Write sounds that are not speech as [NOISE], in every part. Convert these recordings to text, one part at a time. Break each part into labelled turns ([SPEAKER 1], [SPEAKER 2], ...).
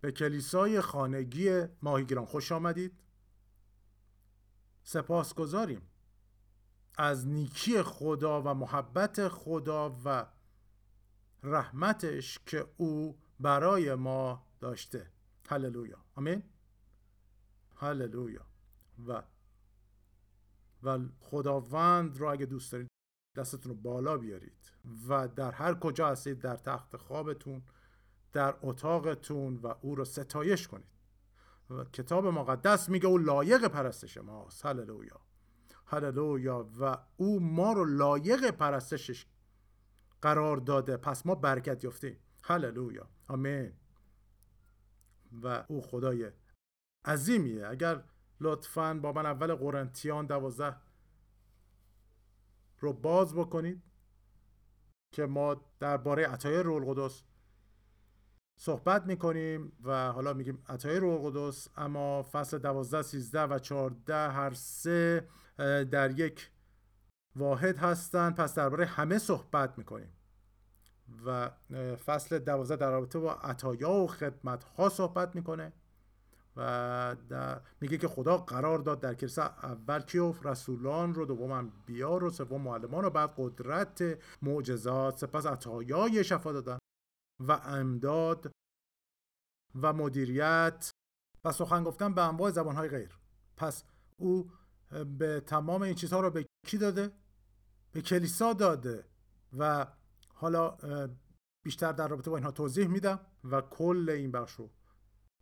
[SPEAKER 1] به کلیسای خانگی ماهیگیران خوش آمدید. سپاسگزاریم. از نیکی خدا و محبت خدا و رحمتش که او برای ما داشته. هللویا. آمین. هللویا. و و خداوند رو اگه دوست دارید دستتون رو بالا بیارید و در هر کجا هستید در تخت خوابتون در اتاقتون و او رو ستایش کنید. و کتاب مقدس میگه او لایق پرستش ماست. هللویا. هللویا. و او ما رو لایق پرستشش قرار داده. پس ما برکت یافتیم. هللویا. آمین. و او خدای عظیمیه. اگر لطفا با من اول قرنتیان دوازده رو باز بکنید که ما درباره عطای رول قدس صحبت می‌کنیم و حالا میگیم عطای روح القدس اما فصل دوازده سیزده و چهارده هر سه در یک واحد هستند پس درباره همه صحبت می‌کنیم. و فصل دوازده در رابطه با عطایا و خدمت ها صحبت می‌کنه و میگه که خدا قرار داد در کلیسا اول کیو؟ رسولان رو دوم بیا رو سوم معلمان رو بعد قدرت معجزات سپس عطایای شفا دادن. و امداد و مدیریت. و سخن گفتن به انواع زبانهای غیر. پس او به تمام این چیزها رو به کی داده؟ به کلیسا داده. و حالا بیشتر در رابطه با اینها توضیح میدم و کل این بخش رو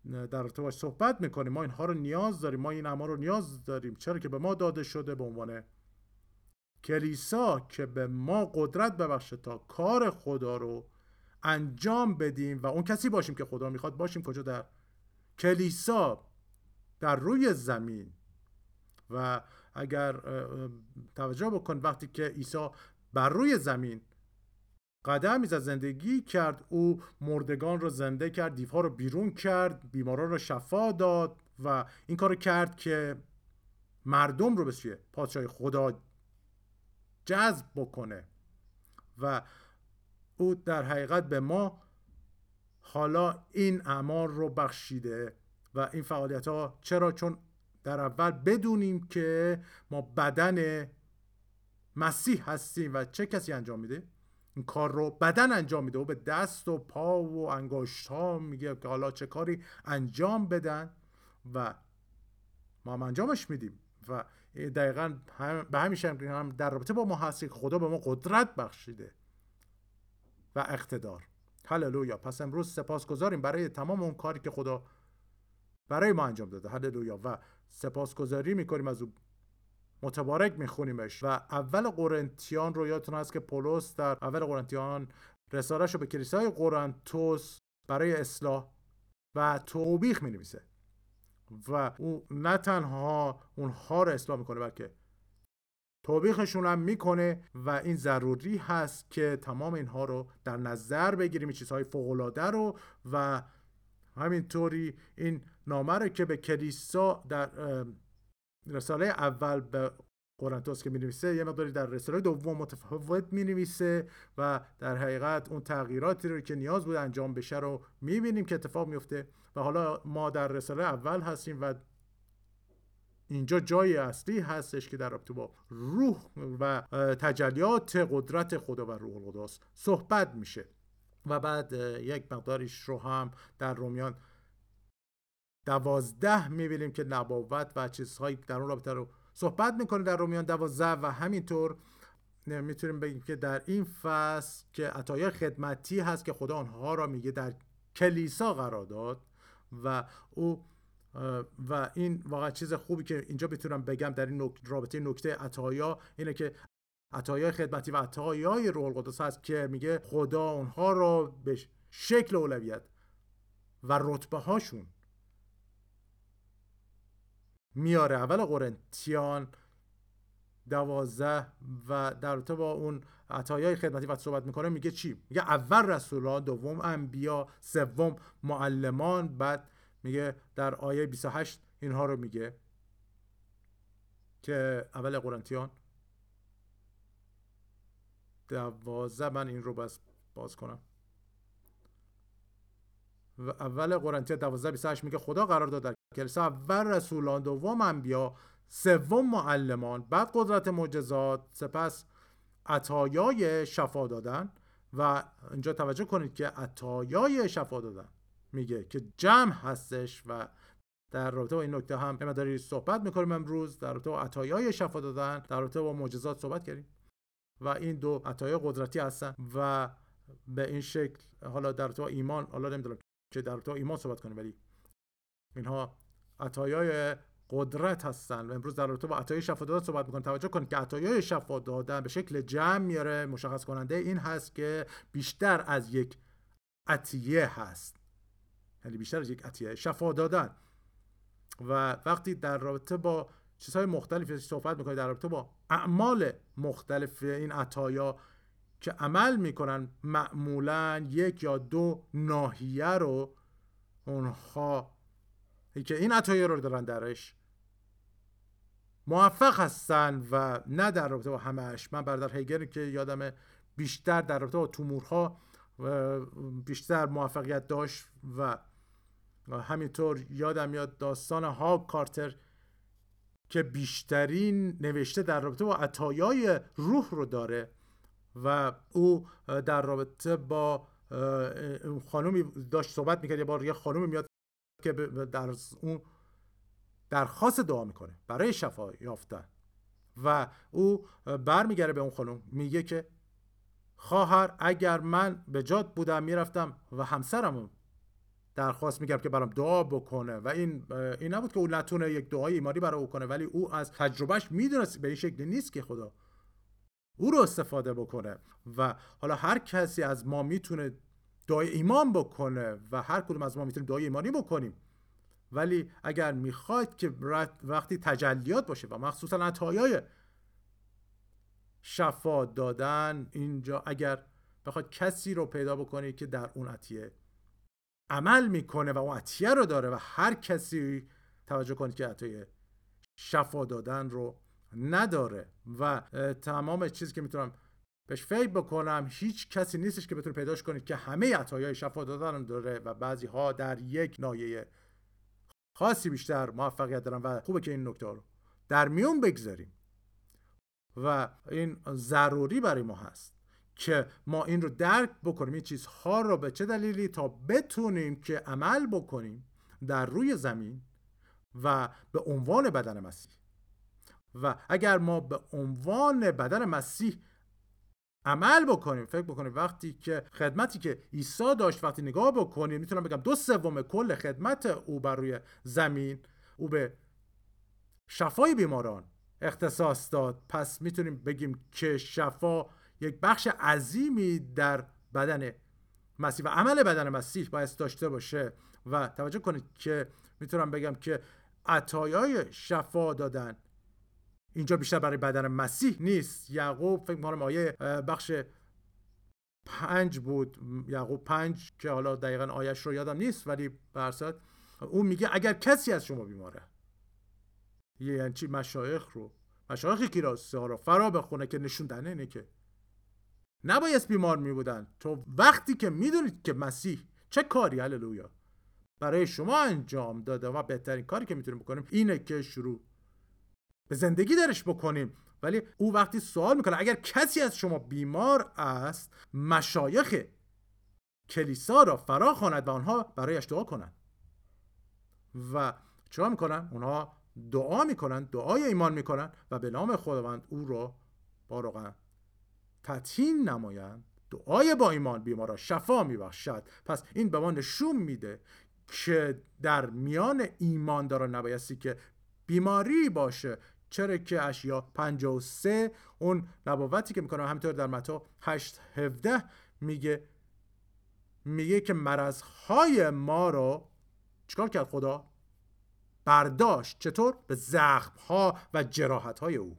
[SPEAKER 1] در رابطه باش صحبت می‌کنیم. ما اینها رو نیاز داریم. ما این اما رو نیاز داریم. چرا که به ما داده شده به عنوان کلیسا که به ما قدرت ببخشه تا کار خدا رو انجام بدیم و اون کسی باشیم که خدا می‌خواد باشیم کجا؟ در کلیسا در روی زمین. و اگر توجه بکن وقتی که عیسی بر روی زمین قدم می‌زد زندگی کرد او مردگان رو زنده کرد دیوها رو بیرون کرد بیماران رو شفا داد و این کار کرد که مردم رو به سوی پادشاه خدا جذب بکنه. و او در حقیقت به ما حالا این اعمال رو بخشیده و این فعالیت ها چرا؟ چون در اول بدونیم که ما بدن مسیح هستیم و چه کسی انجام میده؟ این کار رو بدن انجام میده. و به دست و پا و انگشت ها میگه که حالا چه کاری انجام بدن و ما هم انجامش میدیم. و دقیقا به همیشه هم در رابطه با ما هستی خدا به ما قدرت بخشیده. و اقتدار. هللویا. پس امروز سپاسگزاریم برای تمام اون کاری که خدا برای ما انجام داده. هللویا. و سپاسگزاری می‌کنیم از او متبارک میخونیمش. و اول قرنتیان رو یادتون هست که پولس در اول قرنتیان رسالش رو به کلیسای قرنتوس برای اصلاح و توبیخ می نویسه و او نه تنها اونها رو اصلاح می‌کنه بلکه توبیخشون هم می‌کنه و این ضروری هست که تمام اینها رو در نظر بگیریم این چیزهای فوقالعاده رو و همینطوری این نامه رو که به کلیسا در رساله اول به قرنتوس که می یه مقداری در رساله دوم متفاوت می نویسه و در حقیقت اون تغییراتی رو که نیاز بود انجام بشه رو می بینیم که اتفاق میفته و حالا ما در رساله اول هستیم و اینجا جای اصلی هستش که در رابطه با روح و تجلیات قدرت خدا و روح القدس صحبت میشه. و بعد یک مقداریش رو هم در رومیان دوازده می‌بینیم که نبوت و چیزهایی در اون رابطه رو صحبت می‌کنه در رومیان دوازده و همینطور می‌تونیم بگیم که در این فصل که عطایای خدمتی هست که خدا آنها را میگه در کلیسا قرار داد و او و این واقعا چیز خوبی که اینجا بتونم بگم در این رابطه نکته عطایا اینه که عطایای خدمتی و عطایای روح القدس هست که میگه خدا اونها رو به شکل اولویت و رتبه هاشون میاره. اول قرنتیان دوازده و در رابطه با اون عطایای خدمتی وقتی صحبت می‌کنه میگه چی؟ میگه اول رسولان دوم انبیا سوم معلمان بعد میگه در آیه 28 اینها رو میگه. که اول قرنتیان دوازه من این رو بس باز کنم. و اول قرنتیان 12 28 میگه خدا قرار داد در کلیسا اول رسولان دوم انبیا سوم معلمان بعد قدرت معجزات سپس عطایای شفا دادن. و اینجا توجه کنید که عطایای شفا دادن. میگه که جمع هستش و در رابطه با این نکته هم داری صحبت می‌کنیم امروز. در رابطه با عطایای شفا دادن در رابطه با معجزات صحبت کردیم. و این دو عطایای قدرتی هستن و به این شکل حالا در رابطه ایمان حالا نمی‌دونم که در رابطه ایمان صحبت کنیم ولی اینها عطایای قدرت هستن. و امروز در رابطه با عطای شفا دادن صحبت می‌کنیم. توجه کنید که عطایای شفا دادن به شکل جمع میاره مشخص کننده این هست که بیشتر از یک عطیه هست. یعنی بیشتر از یک عطیه شفا دادن. و وقتی در رابطه با چیزهای مختلفی صحبت می‌کنید در رابطه با اعمال مختلف این عطایا که عمل می‌کنن معمولا یک یا دو ناحیه رو اونها که این عطایا رو دارن درش موفق هستن و نه در رابطه با همش من برادر هیگر که یادم بیشتر در رابطه با تومورها بیشتر موفقیت داشت و همینطور یادم یاد داستان ها کارتر که بیشترین نوشته در رابطه با عطایای روح رو داره و او در رابطه با خانومی داشت صحبت می‌کرد یه بار یه خانومی میاد که در اون درخواست دعا می‌کنه برای شفا یافتن و او برمیگره به اون خانم میگه که خواهر اگر من به جاد بودم می‌رفتم و همسرم درخواست میگم که برام دعا بکنه. و این این نبود که او نتونه یک دعای ایمانی برای او کنه ولی او از تجربهش می‌دونست به این شکل نیست که خدا او رو استفاده بکنه. و حالا هر کسی از ما می‌تونه دعای ایمان بکنه و هر کدوم از ما می‌تونیم دعای ایمانی بکنیم. ولی اگر می‌خواید که وقتی تجلیات باشه و مخصوصا عطایای شفا دادن اینجا اگر بخواد کسی رو پیدا بکنی که در اون عطیه عمل می‌کنه و اون عطیه رو داره و هر کسی توجه کنید که عطیه شفا دادن رو نداره و تمام چیزی که می‌تونم بهش فکر بکنم هیچ کسی نیستش که بتونه پیداش کنید که همه عطایای شفا دادن رو داره و بعضی ها در یک نایه خاصی بیشتر موفقیت دارن و خوبه که این نکته رو در میون بگذاریم. و این ضروری برای ما هست. که ما این رو درک بکنیم این چیزها رو به چه دلیلی تا بتونیم که عمل بکنیم در روی زمین و به عنوان بدن مسیح. و اگر ما به عنوان بدن مسیح عمل بکنیم فکر بکنیم وقتی که خدمتی که عیسی داشت وقتی نگاه بکنیم می‌تونم بگم دو سوم کل خدمت او بر روی زمین او به شفای بیماران اختصاص داد. پس می‌تونیم بگیم که شفا یک بخش عظیمی در بدن مسیح و عمل بدن مسیح باید داشته باشه. و توجه کنید که می‌تونم بگم که عطایای شفا دادن اینجا بیشتر برای بدن مسیح نیست. یعقوب فکر می‌کنم آیه بخش پنج بود. یعقوب پنج که حالا دقیقا آیش رو یادم نیست ولی برسد اون میگه اگر کسی از شما بیماره یعنی چی؟ مشایخ رو. مشایخی که رو فرا بخونه که نشون اینه که نبایست بیمار می بودن. تو وقتی که می‌دونید که مسیح چه کاری هللویا. برای شما انجام داده و بهترین کاری که می‌تونیم بکنیم اینه که شروع به زندگی درش بکنیم. ولی او وقتی سوال می‌کنه اگر کسی از شما بیمار است مشایخ کلیسا را فرا خواند و آنها برایش دعا کنند. و چرا می‌کنن؟ اونها دعا می‌کنن دعای ایمان می‌کنن و به نام خداوند او را بارقا تطهین نمایند. دعای با ایمان بیمارا شفا میبخشد. پس این به ما نشون میده که در میان ایمانداران نبایستی که بیماری باشه چرا که اشیا 53 اون نبوتی که می‌کنه. همینطور در متا 8 17 میگه میگه که مرضهای ما رو چیکار کرد خدا؟ برداشت. چطور؟ به زخم ها و جراحت های او.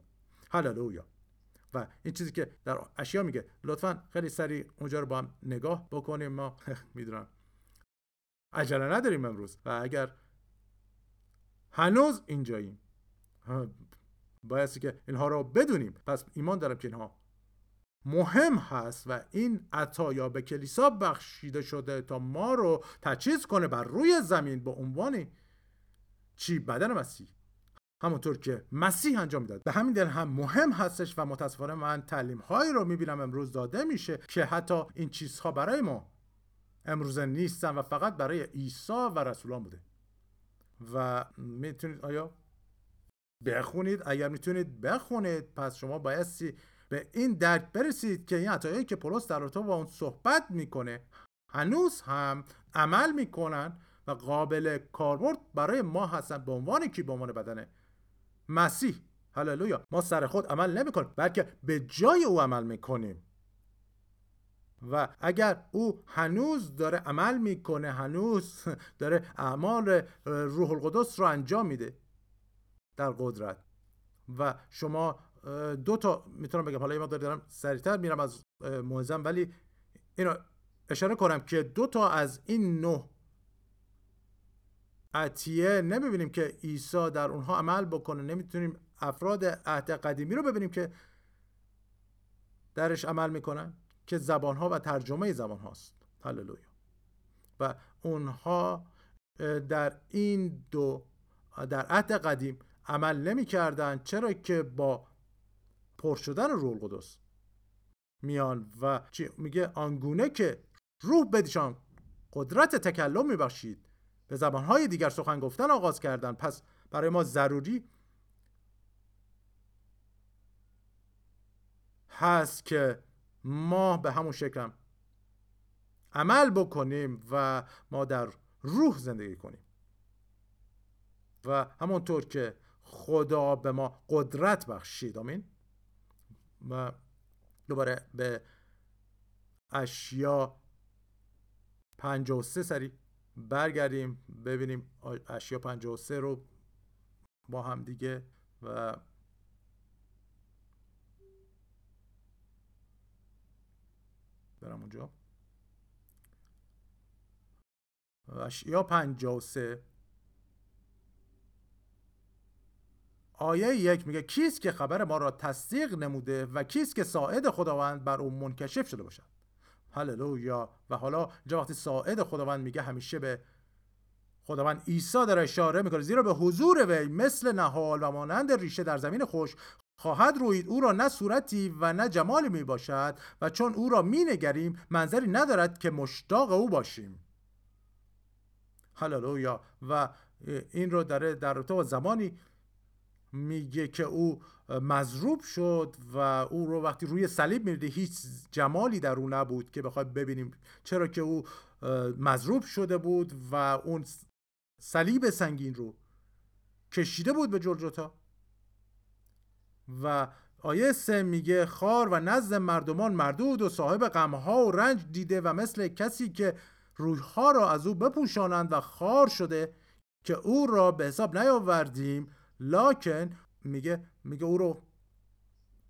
[SPEAKER 1] هللویا. و این چیزی که در اشیا میگه. لطفا خیلی سریع اونجا رو با هم نگاه بکنیم. ما [LAUGHS] می‌دونم. عجله نداریم امروز. و اگر هنوز اینجاییم. بایستی که اینها رو بدونیم. پس ایمان دارم که اینها مهم هست و این عطایا به کلیسا بخشیده شده تا ما رو تجهیز کنه بر روی زمین به عنوان چی؟ بدن مسیح. همونطور که مسیح انجام می‌داد. به همین دلیل هم مهم هستش و متاسفانه من تعلیم هایی رو می‌بینم امروز داده میشه که حتی این چیزها برای ما امروزه نیستن و فقط برای عیسی و رسولان بوده. و می‌تونید آیا؟ بخونید. اگر می‌تونید بخونید پس شما بایستی به این درک برسید که این عطایایی که پولس در رابطه با اون صحبت می‌کنه هنوز هم عمل می‌کنن و قابل کاربرد برای ما هستن به عنوان کی؟ به عنوان بدن مسیح. هللویا. ما سر خود عمل نمی‌کنیم بلکه به جای او عمل می‌کنیم. و اگر او هنوز داره عمل می‌کنه هنوز داره اعمال روح القدس رو انجام میده در قدرت. و شما دو تا می‌تونم بگم حالا یه دارم سریعتر میرم از موزم ولی اینو اشاره کنم که دو تا از این نه عطیه نمی‌بینیم که عیسی در اونها عمل بکنه. نمی‌تونیم افراد عهد قدیمی رو ببینیم که درش عمل می‌کنن که زبانها و ترجمه زبان هاست. هللویا. و اونها در این دو در عهد قدیم عمل نمی‌کردن. چرا که با پر شدن روح القدس میان و میگه آنگونه که روح بدیشان قدرت تکلم میبخشید. به زبانهای دیگر سخن گفتن آغاز کردن. پس برای ما ضروری هست که ما به همون شکل عمل بکنیم و ما در روح زندگی کنیم. و همونطور که خدا به ما قدرت بخشید. آمین. و دوباره به اشیا 53 سری برگردیم ببینیم اشیا 53 رو با هم دیگه و برم اونجا. اشیا 53 آیه یک میگه کیست که خبر ما را تصدیق نموده و کیست که ساعد خداوند بر اون منکشف شده باشد؟ هللویا. و حالا اینجا وقتی ساعد خداوند میگه همیشه به خداوند عیسی در اشاره می‌کنه زیرا به حضور وی مثل نهال و مانند ریشه در زمین خوش خواهد روید. او را نه صورتی و نه جمالی می باشد و چون او را می نگریم منظری ندارد که مشتاق او باشیم. هللویا. و این رو در در با زمانی میگه که او مضروب شد و او رو وقتی روی صلیب میرده هیچ جمالی در او نبود که بخواد ببینیم چرا که او مضروب شده بود و اون صلیب سنگین رو کشیده بود به جلجتا و آیه سه میگه خار و نزد مردمان مردود و صاحب غمها و رنج دیده و مثل کسی که رویها را از او بپوشانند و خار شده که او را به حساب نیاوردیم لاکن میگه میگه او رو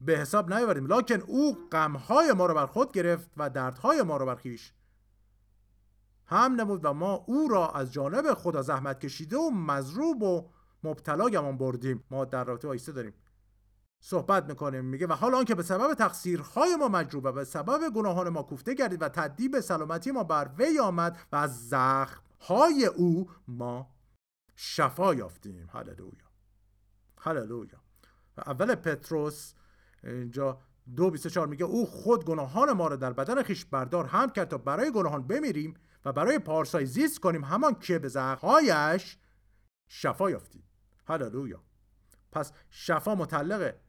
[SPEAKER 1] به حساب نیاوردیم. لاکن او غمهای ما رو بر خود گرفت و دردهای ما رو بر خیش هم نمود و ما او را از جانب خدا زحمت کشیده و مضروب و مبتلا گمان بردیم. ما در رابطه با داریم. صحبت می‌کنیم. میگه و حالا آنکه به سبب تقصیرهای ما مجروبه به سبب گناهان ما کوفته گردید و تدیب سلامتی ما بر وی آمد و از زخمهای او ما شفا یافتیم. هللویا. هللویا. اول پتروس اینجا دو چهار میگه او خود گناهان ما را در بدن خیش بردار هم کرد تا برای گناهان بمیریم و برای پارسای زیست کنیم همان که به شفا یافتیم. هللویا. پس شفا متعلقه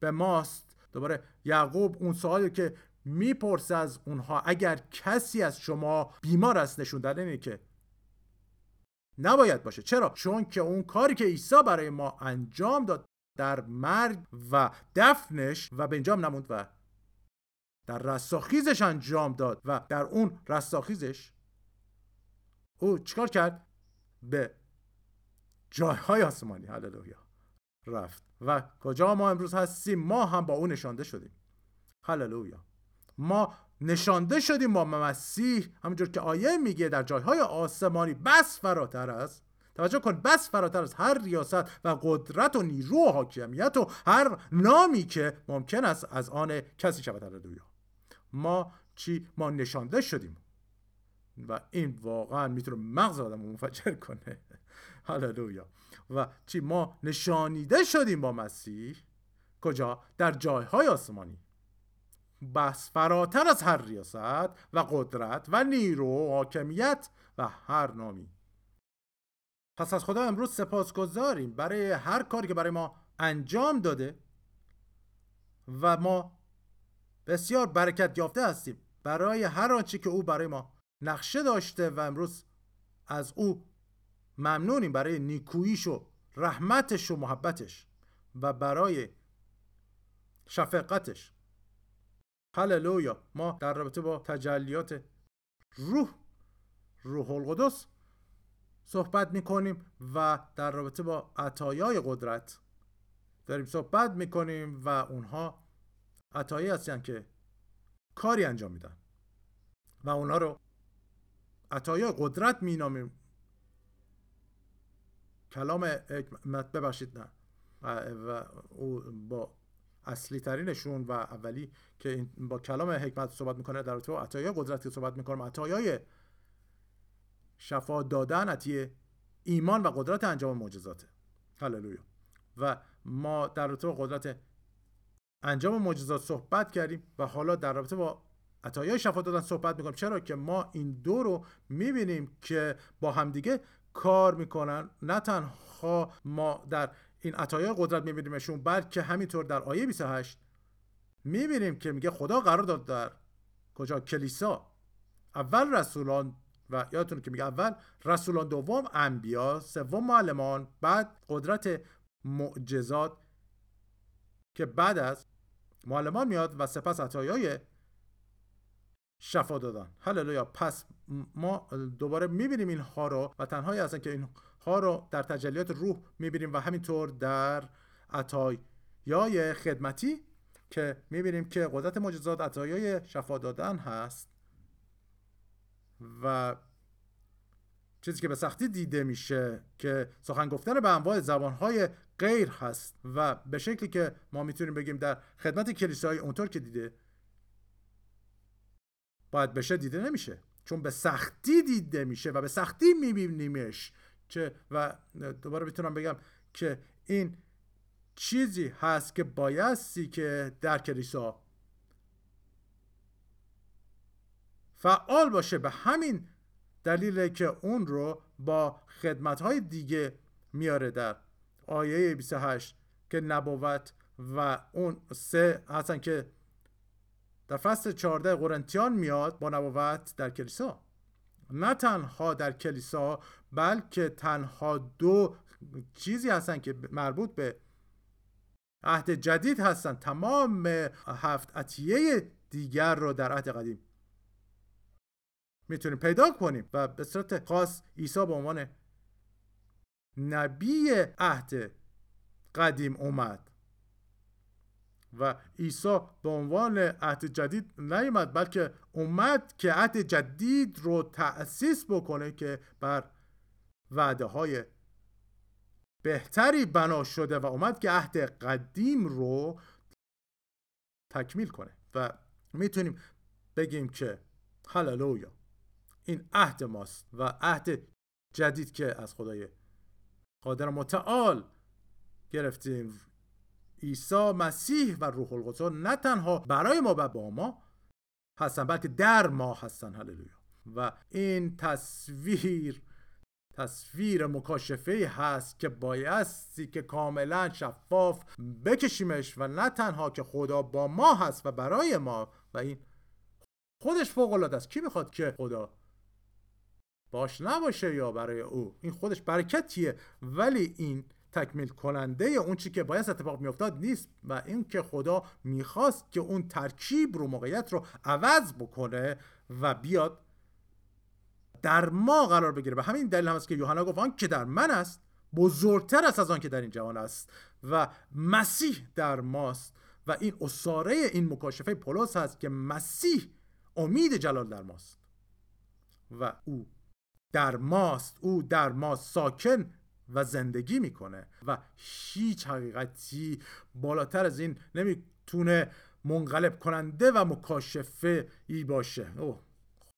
[SPEAKER 1] به ماست. دوباره یعقوب اون سوالی که می‌پرسه از اونها اگر کسی از شما بیمار است نشون اینه که نباید باشه. چرا؟ چون که اون کاری که عیسی برای ما انجام داد در مرگ و دفنش و به انجام نموند و در رستاخیزش انجام داد و در اون رستاخیزش او چیکار کرد؟ به جایهای آسمانی. هللویا. رفت. و کجا ما امروز هستیم؟ ما هم با او نشانده شدیم. هللویا. ما نشانده شدیم با مسیح همونجور که آیه میگه در جایهای آسمانی بس فراتر است توجه کن بس فراتر از هر ریاست و قدرت و نیرو و حاکمیت و هر نامی که ممکن است از آن کسی شود هللویا ما چی؟ ما نشانده شدیم. و این واقعا می‌تونه مغز آدم منفجر کنه. هللویا. و چی؟ ما نشانیده شدیم با مسیح. کجا؟ در جایهای آسمانی. بس فراتر از هر ریاست و قدرت و نیرو و حاکمیت و هر نامی. پس از خدا امروز سپاس گذاریم برای هر کاری که برای ما انجام داده و ما بسیار برکت یافته هستیم. برای هر آنچه که او برای ما نقشه داشته و امروز از او ممنونیم. برای نیکوییش و رحمتش و محبتش و برای شفقتش. هللویا ما در رابطه با تجلیات روح روح القدس صحبت می‌کنیم و در رابطه با عطایای قدرت داریم صحبت می‌کنیم و اونها عطایی هستن که کاری انجام میدن و اونها رو عطایای قدرت مینامیم. کلام ببخشید نه. و او با اصلی ترینشون و اولی که با کلام حکمت صحبت می‌کنه در رابطه با عطایای قدرت صحبت می‌کنم عطایای شفا دادن عطیه ایمان و قدرت انجام معجزاته. هللویا. و ما در رابطه قدرت انجام معجزات صحبت کردیم و حالا در رابطه با عطایای شفا دادن صحبت می‌کنیم. چرا که ما این دو رو می‌بینیم که با همدیگه کار می‌کنن. نه تنها ما در این عطایای قدرت میبینیمشون بلکه همینطور در آیه 28 می‌بینیم که میگه خدا قرار داد در کجا؟ کلیسا. اول رسولان و یادتون که میگه اول رسولان دوم انبیا سوم معلمان بعد قدرت معجزات که بعد از معلمان میاد و سپس عطایای شفا دادن. هللویا. پس ما دوباره می‌بینیم اینها رو و تنهایی هستن که اینها رو در تجلیات روح می‌بینیم و همینطور در عطایای خدمتی که می‌بینیم که قدرت معجزات عطایای شفا دادن هست و چیزی که به سختی دیده میشه که سخن گفتن به انواع زبانهای غیر هست و به شکلی که ما می‌تونیم بگیم در خدمت کلیسای اونطور که دیده باید بشه دیده نمیشه. چون به سختی دیده میشه و به سختی میبینیمش. که و دوباره می‌تونم بگم که این چیزی هست که بایستی که در کلیسا فعال باشه. به همین دلیل که اون رو با خدمت های دیگه میاره در آیه 28 که نبوت و اون سه هستن که در فصل 14 قرنتیان میاد با نبوت در کلیسا. نه تنها در کلیسا بلکه تنها دو چیزی هستن که مربوط به عهد جدید هستن. تمام هفت عطیه دیگر رو در عهد قدیم می‌تونیم پیدا کنیم و به صورت خاص عیسی به عنوان نبی عهد قدیم اومد و عیسی به عنوان عهد جدید نیومد بلکه اومد که عهد جدید رو تأسیس بکنه که بر وعده های بهتری بنا شده و اومد که عهد قدیم رو تکمیل کنه. و می‌تونیم بگیم که هللویا این عهد ماست و عهد جدید که از خدای قادر متعال گرفتیم. عیسی مسیح و روح القدس نه تنها برای ما و با ما هستن بلکه در ما هستن. هللویا. و این تصویر تصویر مکاشفه هست که بایستی که کاملا شفاف بکشیمش و نه تنها که خدا با ما هست و برای ما و این خودش فوق العاده است. کی می‌خواد که خدا باش نباشه یا برای او؟ این خودش برکتیه. ولی این تکمیل کننده اون چی که باید اتفاق میافتاد نیست و این که خدا می‌خواست که اون ترکیب رو موقعیت رو عوض بکنه و بیاد در ما قرار بگیره. و همین دلیل هم است که یوحنا گفت آن که در من است بزرگتر است از آن که در این جهان است و مسیح در ماست و این اساره این مکاشفه پولس هست که مسیح امید جلال در ماست و او در ماست او در ما ساکن و زندگی می‌کنه و هیچ حقیقتی بالاتر از این نمی‌تونه منقلب کننده و مکاشفه ای باشه. اوه.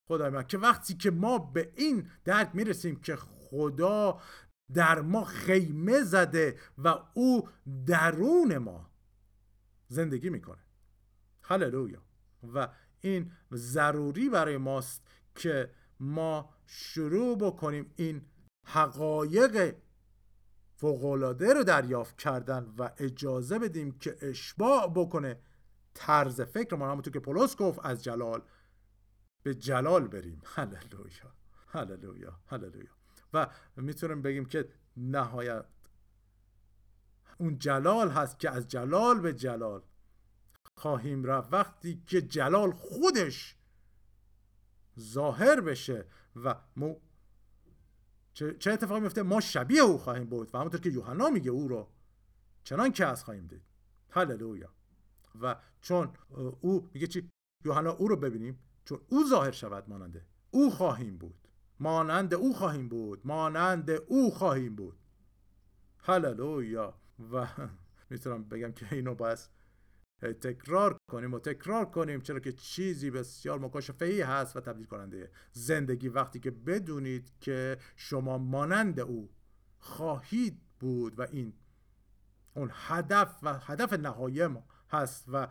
[SPEAKER 1] خدای من که وقتی که ما به این درک می‌رسیم که خدا در ما خیمه زده و او درون ما زندگی می‌کنه. هللویا. و این ضروری برای ماست که ما شروع بکنیم این حقایق فوقالعاده رو دریافت کردن و اجازه بدیم که اشباع بکنه طرز فکر ما. همونطور که پولس گفت از جلال به جلال بریم. [LAUGHS] هللویا. هللویا. هللویا. و می‌تونیم بگیم که نهایت اون جلال هست که از جلال به جلال خواهیم رفت. وقتی که جلال خودش ظاهر بشه و مو چه اتفاقی میفته؟ ما شبیه او خواهیم بود و همونطور که یوحنا میگه او رو چنان که از خواهیم دید. هللویا. و چون او میگه چی؟ یوحنا او رو ببینیم. چون او ظاهر شود ماننده او خواهیم بود. مانند او خواهیم بود. مانند او خواهیم بود. هللویا. و [LAUGHS] می‌تونم بگم که اینو باید تکرار کنیم و تکرار کنیم چرا که چیزی بسیار مکاشفه ای هست و تبدیل کننده زندگی. وقتی که بدونید که شما مانند او خواهید بود و این اون هدف و هدف نهایی ما هست و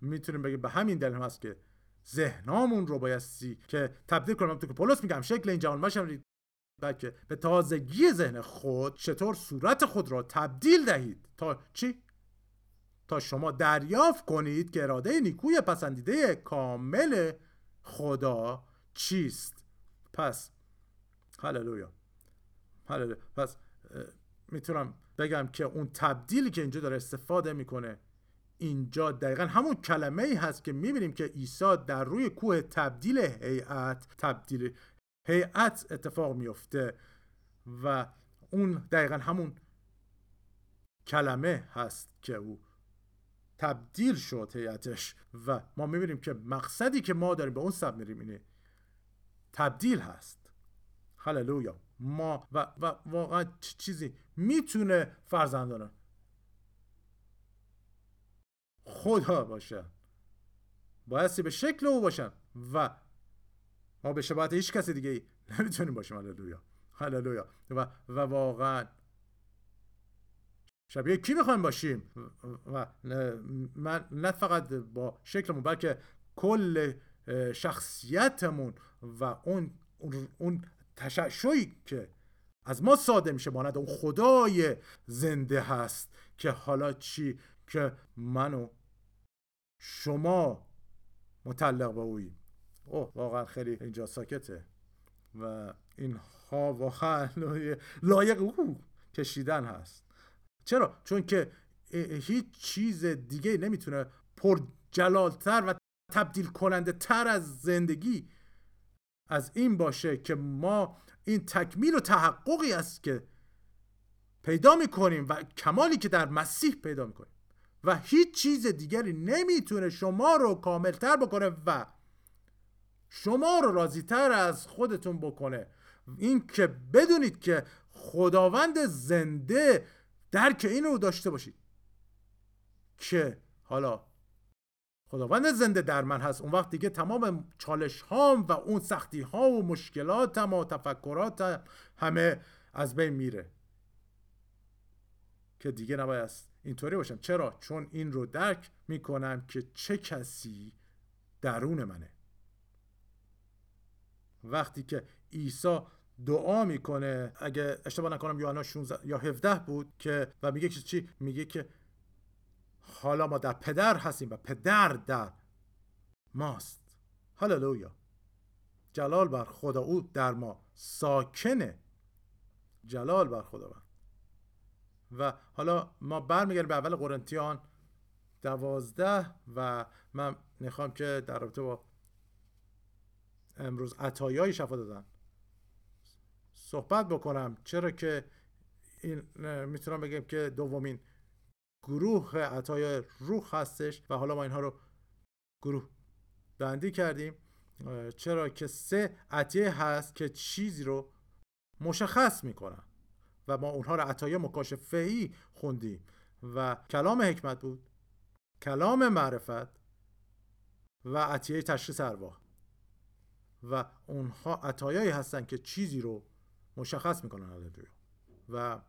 [SPEAKER 1] می‌تونیم بگیم به همین دلیل هست که ذهنامون رو بایستی که تبدیل کنیم تو که پولس میگم شکل این جهان باشم بلکه به تازگی ذهن خود چطور صورت خود را تبدیل دهید. تا چی؟ تا شما دریافت کنید که اراده نیکوی پسندیده کامل خدا چیست. پس هللویا. هللویا. پس می‌تونم بگم که اون تبدیلی که اینجا داره استفاده می‌کنه اینجا دقیقا همون کلمه ای هست که می‌بینیم که عیسی در روی کوه تبدیل هیئت تبدیل هیئت اتفاق میفته و اون دقیقا همون کلمه هست که او تبدیل شد هیئتش و ما می‌بینیم که مقصدی که ما داریم به اون سب میریم اینه تبدیل هست. هللویا. ما و, و واقعا چیزی می‌تونه فرزندانه خدا باشن. بایستی به شکل او باشن و ما به شباهت هیچ کسی دیگه ای نمی‌تونیم باشیم. هللویا. هللویا. و, و واقعا شبیه کی می‌خوایم باشیم؟ و من نه فقط با شکلمون بلکه کل شخصیتمون و اون اون تشعشعی که از ما ساده میشه مانند اون خدای زنده هست که حالا چی؟ که منو شما متعلق به اوی اوه واقعا خیلی اینجا ساکته. و اینها واقعا لایق او کشیدن هست. چرا؟ چون که هیچ چیز دیگه نمی‌تونه پر جلالتر و تبدیل کننده تر از زندگی از این باشه که ما این تکمیل و تحققی است که پیدا می‌کنیم و کمالی که در مسیح پیدا می‌کنیم. و هیچ چیز دیگری نمی‌تونه شما رو کاملتر بکنه و شما رو راضیتر از خودتون بکنه. این که بدونید که خداوند زنده درک این رو داشته باشید که حالا خداوند زنده در من هست. اون وقت دیگه تمام چالش هام و اون سختی ها و مشکلاتم و تفکرات همه از بین میره. که دیگه نباید اینطوری باشم چرا؟ چون این رو درک می‌کنم که چه کسی درون منه. وقتی که عیسی دعا می‌کنه اگه اشتباه نکنم یوحنا 16 یا 17 بود که و میگه که چی؟ میگه که حالا ما در پدر هستیم و پدر در ماست. هللویا. جلال بر خدا او در ما ساکنه. جلال بر خدا. و حالا ما برمیگردیم به اول قرنتیان دوازده و من می‌خوام که در رابطه با امروز عطایای شفا دادن صحبت بکنم. چرا که این می‌تونم بگم که دومین گروه عطای روح هستش و حالا ما اینها رو گروه بندی کردیم. چرا که سه عطیه هست که چیزی رو مشخص می‌کنن. و ما اونها رو عطایه مکاشفه ای خوندیم. و کلام حکمت بود کلام معرفت و عطیه تشخیص ارواح. و اونها عطایایی هستن که چیزی رو مشخص می‌کنن و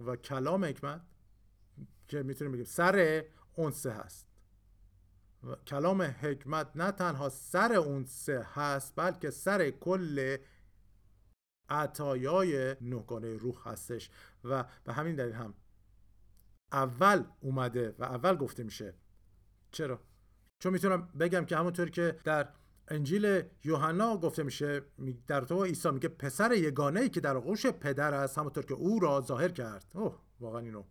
[SPEAKER 1] و کلام حکمت که می‌تونیم بگیم سر اون سه هست. و کلام حکمت نه تنها سر اون سه هست بلکه سر کل عطایای نهگانه روح هستش و به همین دلیل هم اول اومده و اول گفته میشه. چرا؟ چون می‌تونم بگم که همونطور که در انجیل یوحنا گفته میشه در تو عیسی میگه پسر یگانه ای که در آغوش پدر است همونطور که او را ظاهر کرد. اوه واقعا اینو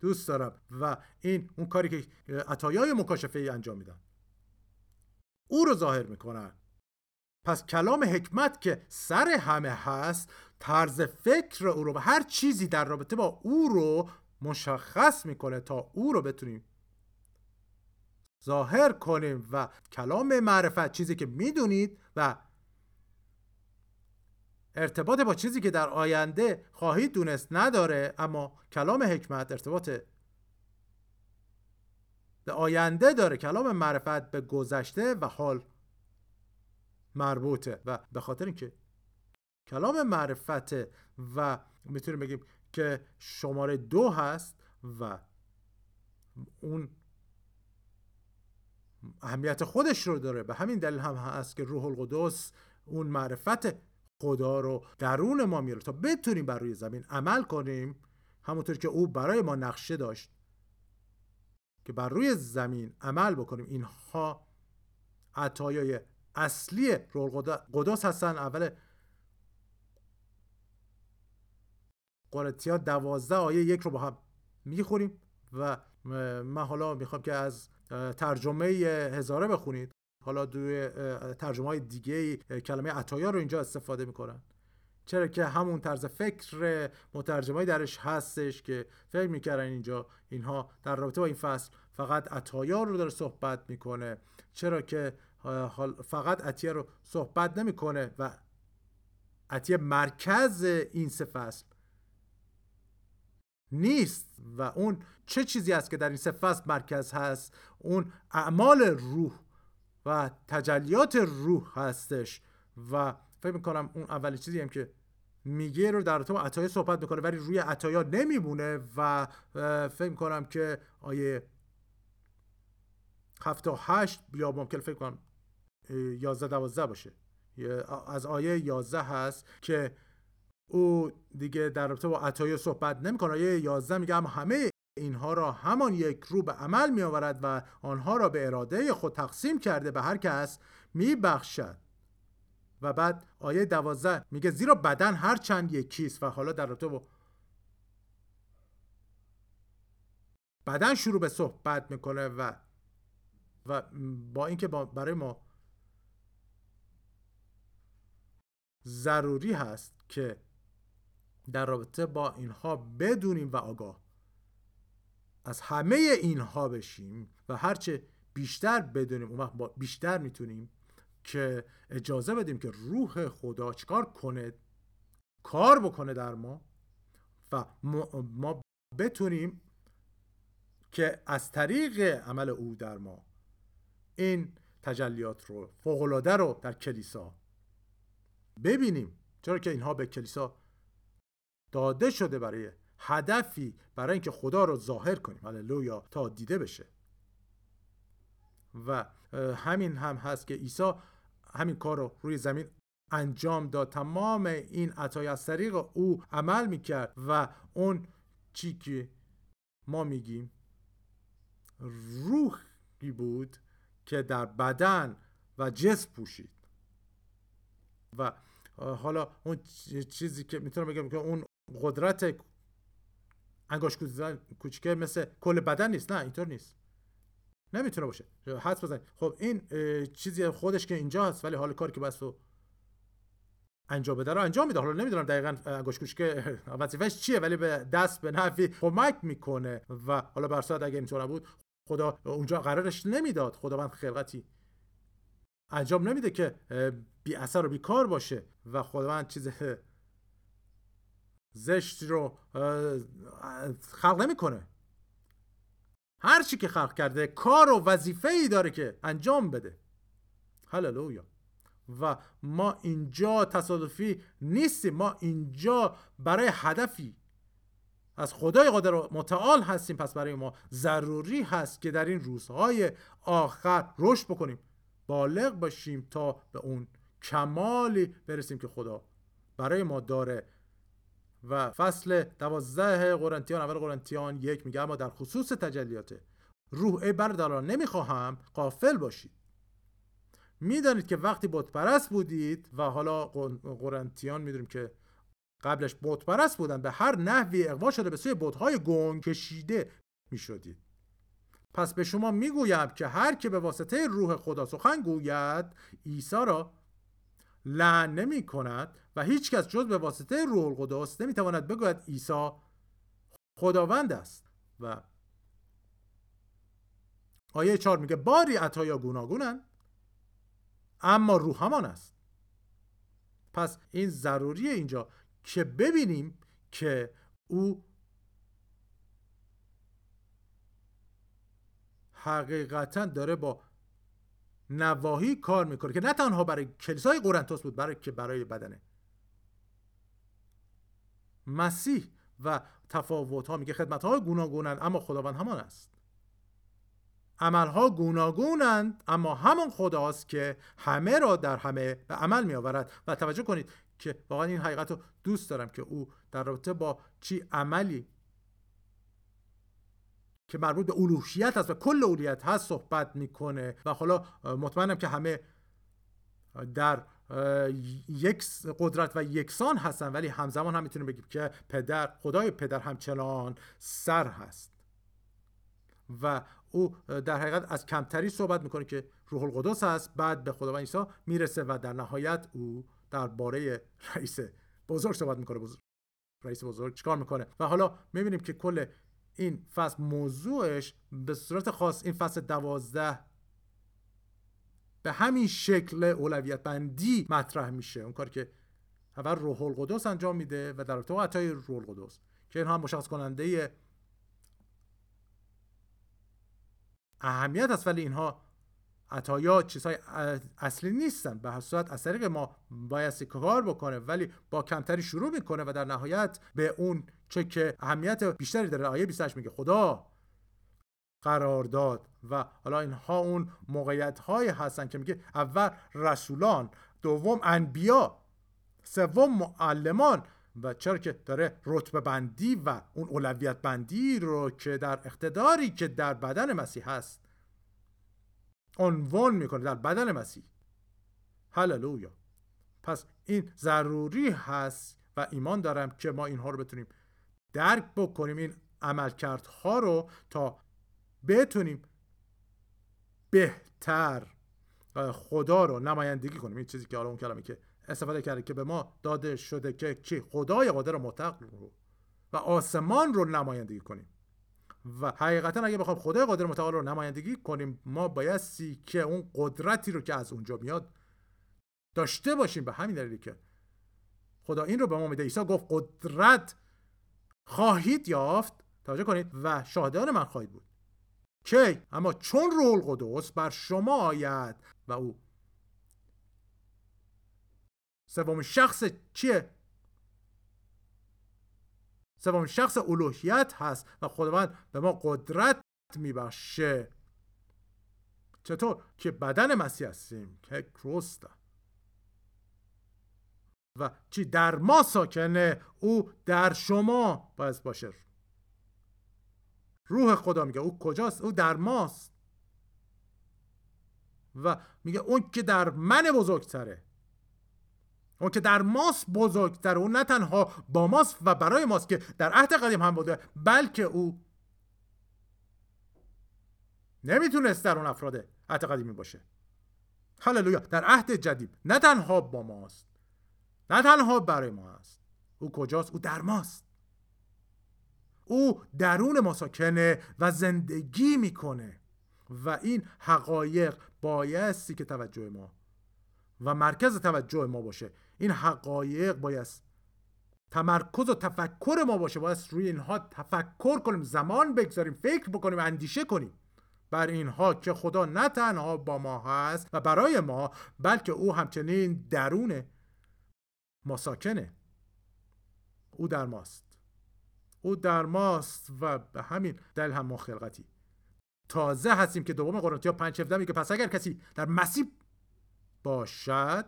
[SPEAKER 1] دوست دارم. و این اون کاری که عطایای مکاشفه ای انجام میدن. او رو ظاهر می‌کنن. پس کلام حکمت که سر همه هست طرز فکر او رو و هر چیزی در رابطه با او رو مشخص می‌کنه تا او رو بتونیم ظاهر کنیم و کلام معرفت چیزی که می‌دونید و ارتباط با چیزی که در آینده خواهید دونست نداره اما کلام حکمت ارتباط به آینده داره. کلام معرفت به گذشته و حال مربوطه. و به خاطر اینکه کلام معرفت و می‌تونیم بگیم که شماره دو هست و اون اهمیت خودش رو داره به همین دلیل هم هست که روح القدس اون معرفت خدا رو درون ما میاره. تا بتونیم بر روی زمین عمل کنیم همونطور که او برای ما نقشه داشت که بر روی زمین عمل بکنیم اینها عطایای اصلی روح قدس هستن. اول قرنتیان دوازده آیه یک رو با هم می‌خونیم و من حالا می‌خوام که از ترجمه هزاره بخونید. حالا دوی ترجمه های دیگه کلمه عطایا رو اینجا استفاده می‌کنن. چرا که همون طرز فکر مترجمایی درش هستش که فکر می‌کردن اینجا. اینها در رابطه با این فصل فقط عطایا رو داره صحبت می‌کنه. چرا که فقط عطیه رو صحبت نمی‌کنه و عطیه مرکز این سه نیست و اون چه چیزی است که در این سه فصل مرکز هست؟ اون اعمال روح و تجلیات روح هستش و فکر می‌کنم اون اولی چیزی هم که میگه رو در با عطایا صحبت می‌کنه ولی روی عطایا نمیمونه و فکر می‌کنم که آیه هفت و هشت یا ممکن فکر کنم یازده دوازده باشه. از آیه یازده هست که او دیگه در رابطه با عطایا صحبت نمی‌کنه. آیه یازده میگه هم همه اینها را همان یک رو به عمل می آورد و آنها را به اراده خود تقسیم کرده به هر کس می بخشد و بعد آیه دوازده میگه زیرا بدن هر چند یکیست و حالا در رابطه با بدن شروع به صحبت می‌کنه و و با اینکه برای ما ضروری هست که در رابطه با اینها بدونیم و آگاه از همه اینها بشیم و هرچه بیشتر بدونیم اون وقت بیشتر می‌تونیم که اجازه بدیم که روح خدا چکار کنه کار بکنه در ما و ما بتونیم که از طریق عمل او در ما این تجلیات رو فوقلاده رو در کلیسا ببینیم چرا که اینها به کلیسا داده شده برای هدفی برای اینکه خدا رو ظاهر کنیم. هللویا تا دیده بشه. و همین هم هست که عیسی همین کار رو روی زمین انجام داد. تمام این عطای از طریق او عمل می‌کرد و اون چی که ما میگیم روحی بود که در بدن و جسم پوشید. و حالا اون چیزی که می‌تونم بگم که اون قدرت انگاش کوچیکه مثل کل بدن نیست نه اینطور نیست. نمی‌تونه باشه. حدس بزنید. خب این چیزی خودش که اینجا هست ولی حال کاری که بس تو انجام بده رو انجام میده. حالا نمی‌دونم دقیقا انگشت کوچیکه [LAUGHS] وظیفش چیه ولی به دست به نفی کمک می‌کنه. و حالا برسات اگه اینطور نبود خدا اونجا قرارش نمی‌داد. خداوند خلقتی انجام نمیده که بی اثر و بی کار باشه و خداوند چیز زشت رو خلق نمی‌کنه. هر چی که خلق کرده کار و وظیفه ای داره که انجام بده. هللویا. و ما اینجا تصادفی نیستیم. ما اینجا برای هدفی. از خدای قادر و متعال هستیم. پس برای ما ضروری هست که در این روزهای آخر رشد بکنیم. بالغ باشیم تا به اون کمالی برسیم که خدا برای ما داره. و فصل دوازده قرنتیان اول قرنتیان یک میگه اما در خصوص تجلیات روح ای برادران نمی‌خواهم قافل باشید می‌دانید که وقتی بتپرست بودید و حالا قرنتیان می‌دونیم که قبلش بتپرست بودن به هر نحوی اقوا شده به سوی بتهای گنگ کشیده می‌شدید. پس به شما می‌گویم که هر که به واسطه روح خدا سخن گوید عیسی را لعن نمی کند و هیچ کس جز به واسطه روح القدس نمی تواند بگوید عیسی خداوند است. و آیه چهار میگه باری عطایا گوناگونند اما روح همان است. پس این ضروریه اینجا که ببینیم که او حقیقتا داره با نواهی کار می‌کنه که نه تنها برای کلیسای قرنتوس بود برای که برای بدنه. مسیح و تفاوت ها میگه خدمت ها گوناگونند اما خداوند همان است. عملها گوناگونند اما همون خداست که همه را در همه به عمل می آورد و توجه کنید که واقعا این حقیقت رو دوست دارم که او در رابطه با چی عملی که مربوط به الوهیت هست و کل الوهیت هست صحبت می‌کنه. و حالا مطمئنم که همه در یک قدرت و یکسان هستن ولی همزمان هم می‌تونیم بگیم که پدر خدای پدر همچنان سر هست. و او در حقیقت از کمتری صحبت می‌کنه که روح القدس هست بعد به خداوند عیسی می‌رسه و در نهایت او درباره رئیس بزرگ صحبت می‌کنه. بزرگ. رئیس بزرگ چیکار می‌کنه؟ و حالا می‌بینیم که کل این فصل موضوعش به صورت خاص این فصل دوازده به همین شکل اولویت بندی مطرح میشه. اون کاری که اول روح القدس انجام میده و در رابطه عطای روح القدس که اینها هم مشخص کننده اهمیت است ولی اینها عطایا چیزهای اصلی نیستن. به هر صورت از طریق ما بایستی کار بکنه ولی با کمتری شروع می‌کنه و در نهایت به اون چه که اهمیت بیشتری داره. آیه 28 میگه خدا قرار داد و حالا اینها اون موقعیت های هستن که میگه اول رسولان دوم انبیا سوم معلمان. و چرا که داره رتبه بندی و اون اولویت بندی رو که در اقتداری که در بدن مسیح هست عنوان می‌کنه در بدن مسیح. هللویا. پس این ضروری هست و ایمان دارم که ما اینها رو بتونیم درک بکنیم این عملکردها رو تا بتونیم بهتر خدا رو نمایندگی کنیم. این چیزی که حالا اون کلمه که استفاده کرده که به ما داده شده که چی؟ خدای قادر مطلق رو و آسمان رو نمایندگی کنیم. و حقیقتا اگه بخوام خدای قادر متعال رو نمایندگی کنیم ما بایستی که اون قدرتی رو که از اونجا میاد داشته باشیم. به همین دلیلی که خدا این رو به ما میده. عیسی گفت قدرت خواهید یافت توجه کنید و شاهدان من خواهید بود. کی؟ اما چون رول قدس بر شما آید و او. سوم شخص چیه؟ سوم شخص الوهیت هست و خداوند به ما قدرت میبخشه. چطور که بدن مسیح هستیم که کروستا و چی در ما ساکنه او در شما باید باشه. روح خدا میگه او کجاست؟ او در ماست. و میگه اون که در من بزرگتره. اون که در ماست بزرگتر اون نه تنها با ماست و برای ماست که در عهد قدیم هم بوده بلکه او نمی‌تونست در اون افراد عهد قدیمی باشه. هللویا. در عهد جدید. نه تنها با ماست. نه تنها برای ما است. او کجاست؟ او در ماست. او درون ما ساکنه و زندگی می‌کنه و این حقایق بایستی که توجه ما و مرکز توجه ما باشه. این حقایق باید تمرکز و تفکر ما باشه. باید روی اینها تفکر کنیم زمان بگذاریم فکر بکنیم اندیشه کنیم. بر اینها که خدا نه تنها با ما هست و برای ما بلکه او همچنین درون ما ساکنه. او در ماست. او در ماست و به همین دل هم ما خلقتی. تازه هستیم که دوم قرنتیا 5 17 میگه پس اگر کسی در مسیح باشد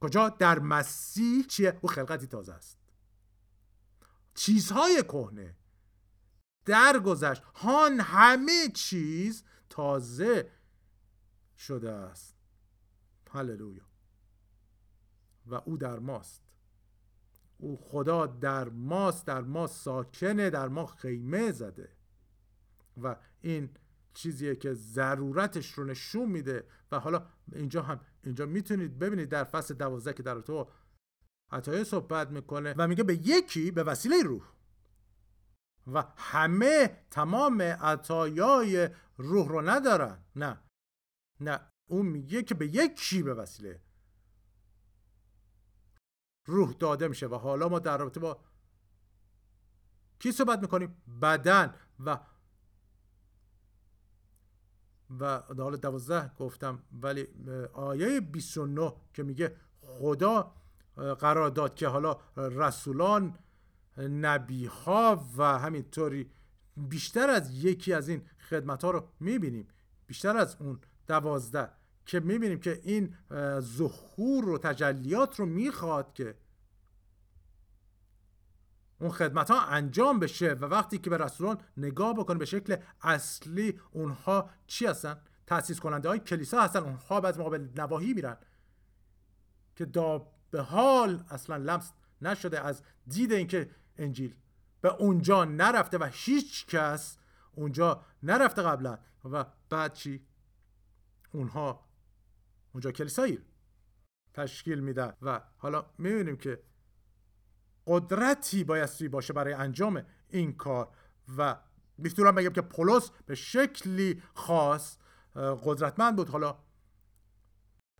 [SPEAKER 1] کجا؟ در مسیح چیه؟ او خلقتی تازه است. چیزهای کهنه. درگذشت. هان همه چیز تازه شده است. هللویا. و او در ماست. او خدا در ماست در ما ساکنه در ما خیمه زده. و این چیزیه که ضرورتش رو نشون میده. و حالا اینجا هم اینجا می‌تونید ببینید در فصل دوازده که در تو عطایه صحبت می‌کنه و میگه به یکی به وسیله روح. و همه تمام عطایای روح رو ندارن. نه نه اون میگه که به یکی به وسیله روح داده میشه و حالا ما در رابطه با کی صحبت می‌کنیم؟ بدن و و حالا دوازده گفتم ولی آیه 29 که میگه خدا قرار داد که حالا رسولان نبی ها و همینطوری بیشتر از یکی از این خدمت ها رو می‌بینیم. بیشتر از اون دوازده. که می‌بینیم که این ظهور و تجلیات رو می‌خواد که اون خدمت ها انجام بشه و وقتی که به رسولان نگاه بکنه به شکل اصلی اونها چی هستن؟ تاسیس کننده های کلیسا هستن اونها بعد موقع به نواهی میرن که دا به حال اصلا لمس نشده از دید اینکه انجیل به اونجا نرفته و هیچ کس اونجا نرفته قبلا و بعد چی؟ اونها اونجا کلیسایی تشکیل میده و حالا می‌بینیم که قدرتی بایستی باشه برای انجام این کار. و می‌تونم بگم که پولس به شکلی خاص قدرتمند بود. حالا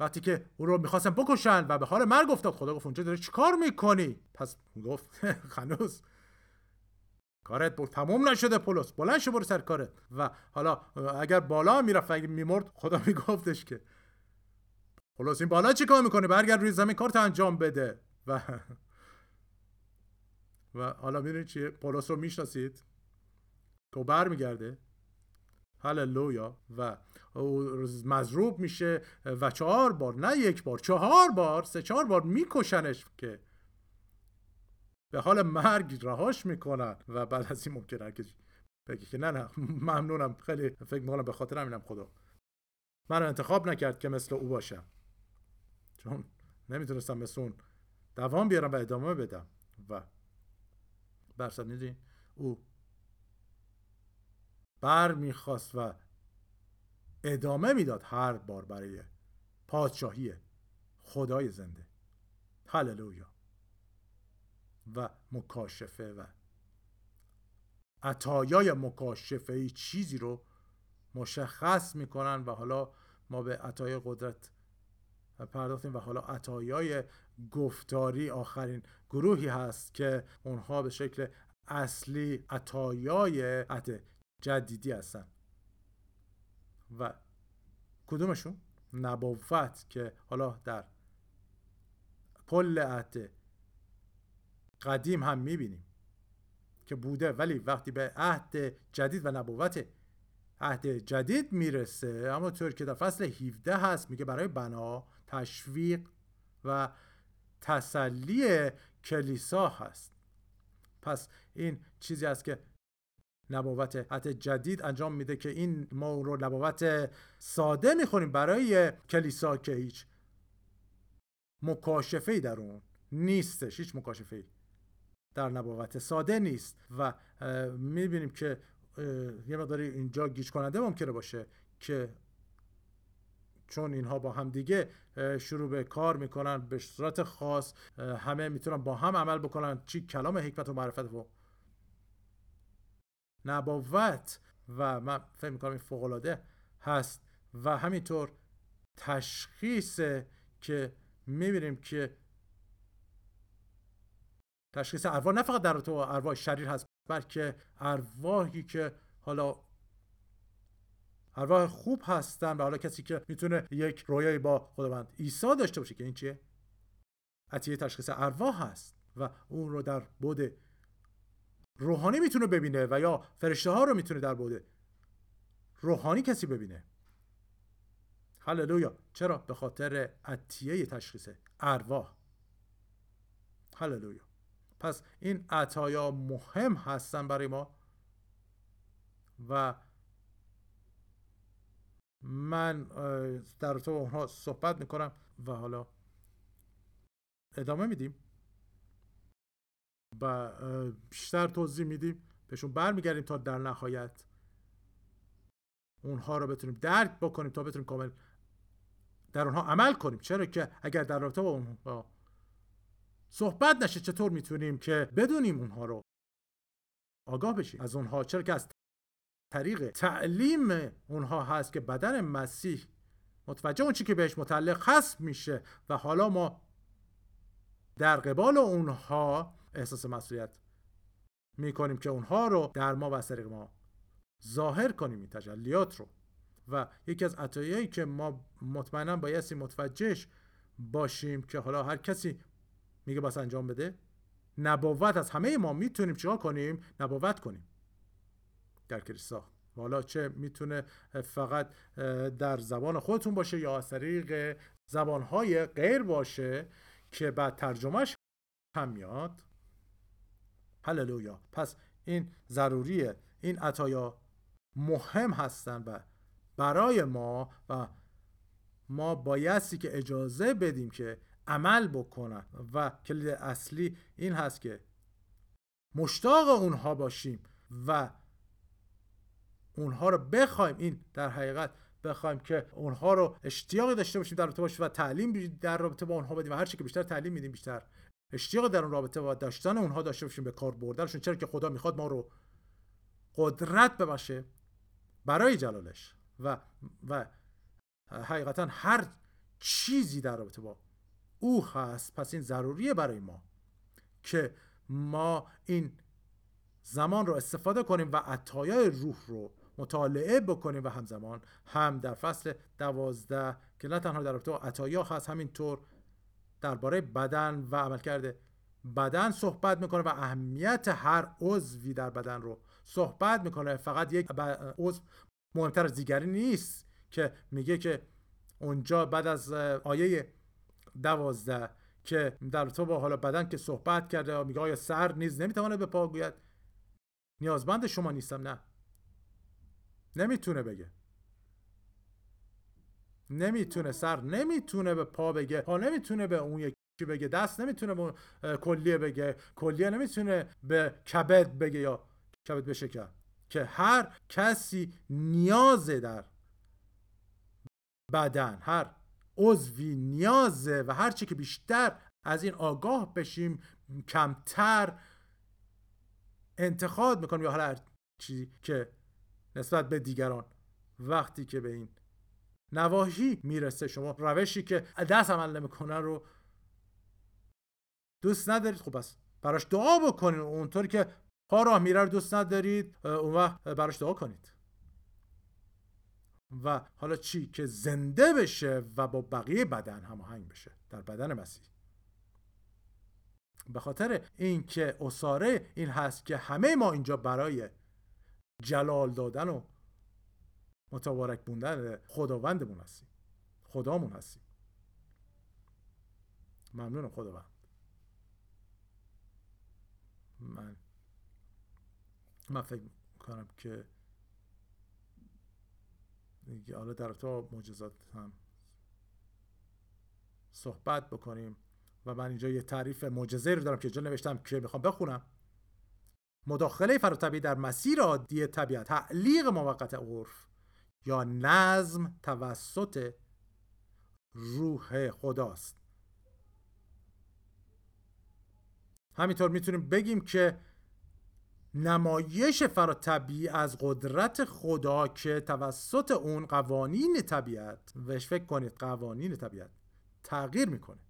[SPEAKER 1] وقتی که او رو می‌خواستن بکشن و به حال مرگ افتاد خدا گفت اونجا داری چیکار می‌کنی؟ پس گفت [LAUGHS] هنوز کارت بود تموم نشده پولس بلند شو برو سر کارت. و حالا اگر بالا می‌رفت اگه میمرد خدا میگفتش که پولس این بالا چیکار می‌کنه برگرد روی زمین کارت انجام بده. و و حالا می‌دونید چیه؟ پولس رو می‌شناسید؟ که برمیگرده. هللویا. و مضروب میشه. و چهار بار نه یک بار چهار بار سه چهار بار میکشنش که به حال مرگ رهاش می‌کنن. و بعد از این ممکنه که بگی که نه نه ممنونم. خیلی فکر می‌کنم به خاطر همینم خدا. من انتخاب نکرد که مثل او باشم. چون نمی‌تونستم مثل اون دوام بیارم و ادامه بدم. و برصد می‌دونی او بر می‌خواست و ادامه می‌داد هر بار برای پادشاهی خدای زنده. هللویا. و مکاشفه و عطایای مکاشفه ای چیزی رو مشخص می‌کنن و حالا ما به عطای قدرت پرداختیم و حالا عطایای گفتاری آخرین گروهی هست که اونها به شکل اصلی عطایای عهد جدیدی هستن. و کدومشون؟ نبوت که حالا در کل عهد قدیم هم می‌بینیم که بوده ولی وقتی به عهد جدید و نبوت عهد جدید می‌رسه اما طور که در فصل 17 هست میگه برای بنا تشویق و تسلی کلیسا هست. پس این چیزی است که نبوت عهد جدید انجام میده که این ما رو نبوت ساده می‌خونیم برای کلیسا که هیچ مکاشفه ای در اون نیستش هیچ مکاشفه ای در نبوت ساده نیست و می‌بینیم که یه مقداری اینجا گیج کننده ممکنه باشه که چون اینها با هم دیگه شروع به کار می‌کنن به صورت خاص همه می‌تونن با هم عمل بکنن. چی؟ کلام حکمت و معرفت و نبوت. و من فکر می‌کنم این فوقالعاده هست. و همینطور تشخیص که می‌بینیم که تشخیص ارواح نه فقط در با ارواح شریر هست بلکه ارواحی که حالا ارواح خوب هستن و حالا کسی که می‌تونه یک رویایی با خداوند عیسی داشته باشه که این چیه؟ عطیه تشخیص ارواح هست و اون رو در بود روحانی می‌تونه ببینه و یا فرشته ها رو می‌تونه در بود روحانی کسی ببینه. هللویا. چرا؟ به خاطر عطیه تشخیص ارواح. هللویا. پس این عطایا مهم هستن برای ما و من در تو اونها صحبت می‌کنم و حالا ادامه میدیم. و بیشتر توضیح میدیم. بهشون برمیگردیم تا در نهایت اونها رو بتونیم درک بکنیم تا بتونیم کامل در اونها عمل کنیم. چرا که اگر در رابطه با اونها صحبت نشه چطور می‌تونیم که بدونیم اونها رو آگاه بشیم؟ از اونها چرا که از طریق تعلیم اونها هست که بدن مسیح متوجه اون چی که بهش متعلق هست میشه و حالا ما در قبال اونها احساس مسئولیت می‌کنیم که اونها رو در ما و از طریق ما ظاهر کنیم این تجلیات رو. و یکی از عطایایی که ما مطمئنا بایستی متوجهش باشیم که حالا هر کسی میگه باید انجام بده نبوت از همه ما می‌تونیم چیکار کنیم؟ نبوت کنیم. در کلیسا. حالا چه می‌تونه فقط در زبان خودتون باشه یا از طریق زبانهای غیر باشه که بعد ترجمهش هم میاد؟ هللویا. پس این ضروریه. این عطایا مهم هستن و برای ما و ما بایستی که اجازه بدیم که عمل بکنن. و کلید اصلی این هست که مشتاق اونها باشیم و اونها رو بخوایم این در حقیقت بخوایم که اونها رو اشتیاقی داشته باشیم در رابطه باشه و تعلیم در رابطه با اونها بدیم و هر که بیشتر تعلیم میدیم بیشتر. اشتیاق در اون رابطه با داشتن اونها داشته باشیم به کار بردنشون. چرا که خدا می‌خواد ما رو قدرت ببخشه برای جلالش و و حقیقتا هر چیزی در رابطه با او هست. پس این ضروریه برای ما که ما این زمان رو استفاده کنیم و عطایای روح رو مطالعه بکنیم و همزمان هم در فصل دوازده که نه تنها در رابطه با عطایا هست همینطور درباره بدن و عملکرد بدن صحبت می‌کنه و اهمیت هر عضوی در بدن رو صحبت می‌کنه. فقط یک عضو مهمتر از دیگری نیست که میگه که اونجا بعد از آیه دوازده که در تو با حالا بدن که صحبت کرده میگه آیا سر نیز نمی‌تواند به پا گوید؟ نیازمند شما نیستم نه. نمی‌تونه بگه. نمی‌تونه سر نمی‌تونه به پا بگه پا نمی‌تونه به اون یکی بگه دست نمی‌تونه به کلیه بگه کلیه نمی‌تونه به کبد بگه یا کبد بشه که هر کسی نیازه در بدن هر عضوی نیازه و هر چی که بیشتر از این آگاه بشیم کمتر انتخاب می‌کنیم یا هر چیزی که نسبت به دیگران. وقتی که به این نواحی می‌رسه شما روشی که دست عمل نمی‌کنه رو دوست ندارید خب بس براش دعا بکنید اونطوری که پا راه میره رو دوست ندارید اون وقت براش دعا کنید. و حالا چی؟ که زنده بشه و با بقیه بدن هماهنگ بشه در بدن مسیح. به خاطر اینکه اساره این هست که همه ما اینجا برای جلال دادن و متبارک بوندن خداوندمون هستیم. خدامون هستیم. ممنونم خداوند. من من فکر کنم که حالا در تو معجزات هم صحبت بکنیم و من اینجا یه تعریف معجزه رو دارم که اینجا نوشتم که می‌خوام بخونم. مداخله فراتبی در مسیر عادی طبیعت تعلیق موقت عرف یا نظم توسط روح خداست. همینطور می‌تونیم بگیم که نمایش فراتبی از قدرت خدا که توسط اون قوانین طبیعت وش فکر کنید قوانین طبیعت تغییر می‌کنه.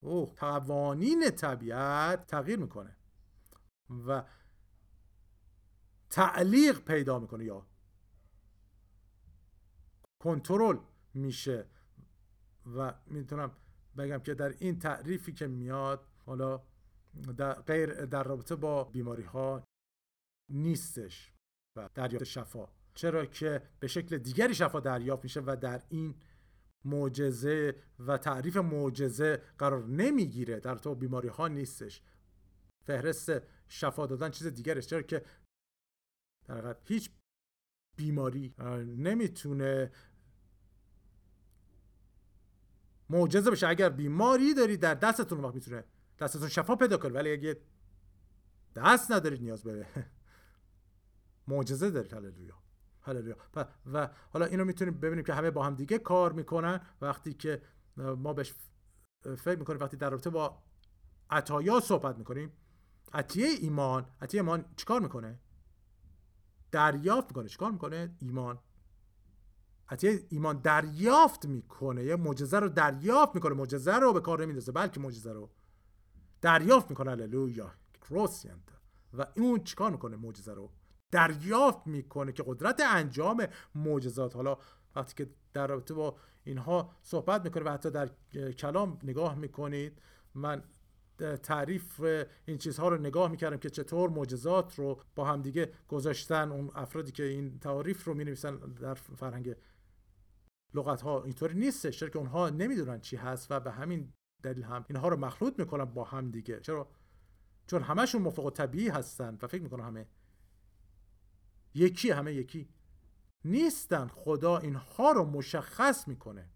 [SPEAKER 1] او قوانین طبیعت تغییر می‌کنه. و تعلیق پیدا می‌کنه یا کنترل میشه. و می‌تونم بگم که در این تعریفی که میاد حالا در غیر در رابطه با بیماری ها نیستش و دریافت شفا. چرا که به شکل دیگری شفا دریافت میشه و در این معجزه و تعریف معجزه قرار نمی‌گیره. در تو بیماری ها نیستش. فهرست شفا دادن چیز دیگری چرا که در هیچ بیماری نمی‌تونه معجزه بشه. اگر بیماری داری در دستتون وقت می‌تونه دستتون شفا پیدا کنه. ولی اگه دست ندارید نیاز به [LAUGHS] معجزه دارید. هللویا. هللویا. و حالا اینو می‌تونیم ببینیم که همه با هم دیگه کار می‌کنن. وقتی که ما بهش فکر می‌کنیم وقتی در رابطه با عطایا صحبت می‌کنیم عطیه ایمان عطیه ایمان چیکار می‌کنه؟ دریافت می‌کنه. چیکار می‌کنه؟ ایمان. عطیه ایمان دریافت می‌کنه. یه معجزه رو دریافت می‌کنه. معجزه رو به کار نمیندازه بلکه معجزه رو دریافت می‌کنه. هللویا. کروسینت. و اون چیکار می‌کنه؟ معجزه رو دریافت می‌کنه که قدرت انجام معجزات. حالا وقتی که در رابطه با اینها صحبت می‌کنه و حتی در کلام نگاه می‌کنید من تعریف این چیزها رو نگاه می‌کردم که چطور معجزات رو با همدیگه گذاشتن اون افرادی که این تعریف رو می‌نویسن در فرهنگ لغت ها اینطوری نیستش. چرا که اونها نمی‌دونن چی هست و به همین دلیل هم اینها رو مخلوط می‌کنن با هم دیگه چرا؟ چون همشون مفق طبیعی هستن و فکر می‌کنم همه یکی همه یکی نیستن. خدا اینها رو مشخص می‌کنه.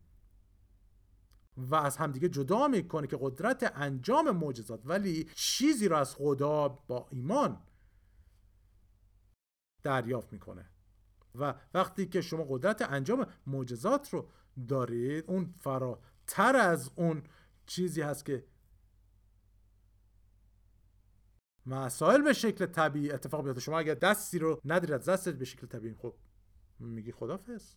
[SPEAKER 1] و از همدیگه جدا می‌کنه که قدرت انجام معجزات ولی چیزی رو از خدا با ایمان دریافت می‌کنه. و وقتی که شما قدرت انجام معجزات رو دارید اون فراتر از اون چیزی هست که مسائل به شکل طبیعی اتفاق بیفته شما اگر دستی رو ندارید دستت به شکل طبیعی خب میگی خدافظ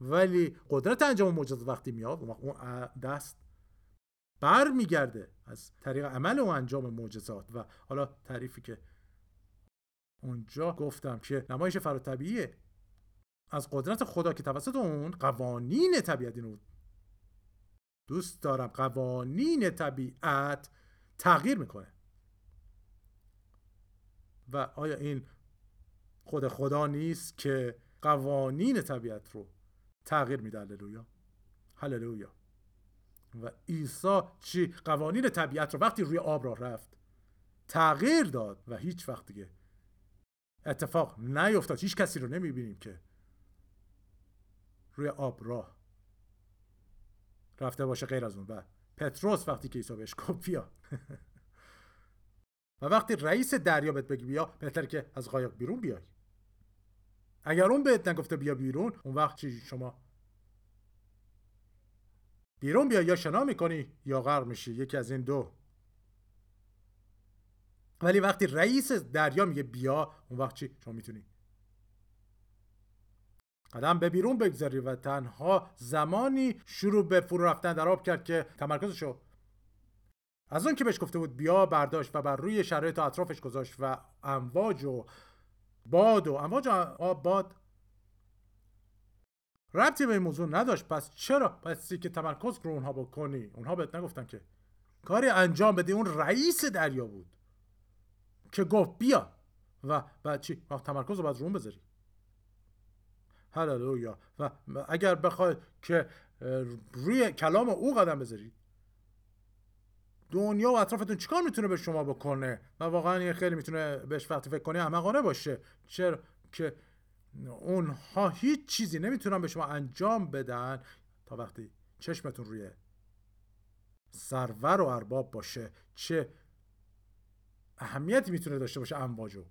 [SPEAKER 1] ولی قدرت انجام معجزات وقتی میاد اون دست بر میگرده از طریق عمل و انجام معجزات. و حالا تعریفی که اونجا گفتم که نمایش فراتبیعیه از قدرت خدا که توسط اون قوانین طبیعت اینو دوست دارم قوانین طبیعت تغییر می‌کنه. و آیا این خود خدا نیست که قوانین طبیعت رو تغییر میده. هللویا. هللویا. و عیسی چی؟ قوانین طبیعت رو وقتی روی آب را رفت تغییر داد و هیچ وقت دیگه اتفاق نیفتاد. هیچ کسی رو نمی‌بینیم که روی آب راه رفته باشه غیر از اون. و پتروس وقتی که عیسی بهش گفت بیا. [LAUGHS] و وقتی رئیس دریا بهت بگی بیا بهتر که از قایق بیرون بیای. اگر اون بهت نگفته بیا بیرون اون وقت چی؟ شما بیرون بیا یا شنا می‌کنی یا غرق میشی یکی از این دو. ولی وقتی رئیس دریا میگه بیا اون وقت چی؟ شما می‌تونی. قدم به بیرون بگذاری و تنها زمانی شروع به فرو رفتن در آب کرد که تمرکزشو از اون که بهش گفته بود بیا برداشت و بر روی شرایط اطرافش گذاشت و امواج و باد و امواج آب باد. ربطی به این موضوع نداشت. پس چرا؟ پس که تمرکز رو اونها بکنی. اونها بهت نگفتن که کاری انجام بدی. اون رئیس دریا بود که گفت بیا و بعد چی؟ تمرکز رو باید رون بذاری. هللویا. و اگر بخوای که روی کلام او قدم بذارید دنیا و اطرافتون چیکار می‌تونه به شما بکنه؟ و واقعا این خیلی می‌تونه بهش وقتی فکر کنی احمقانه باشه. چرا که اونها هیچ چیزی نمی‌تونن به شما انجام بدن تا وقتی چشمتون روی سرور و ارباب باشه. چه اهمیتی می‌تونه داشته باشه امواجو؟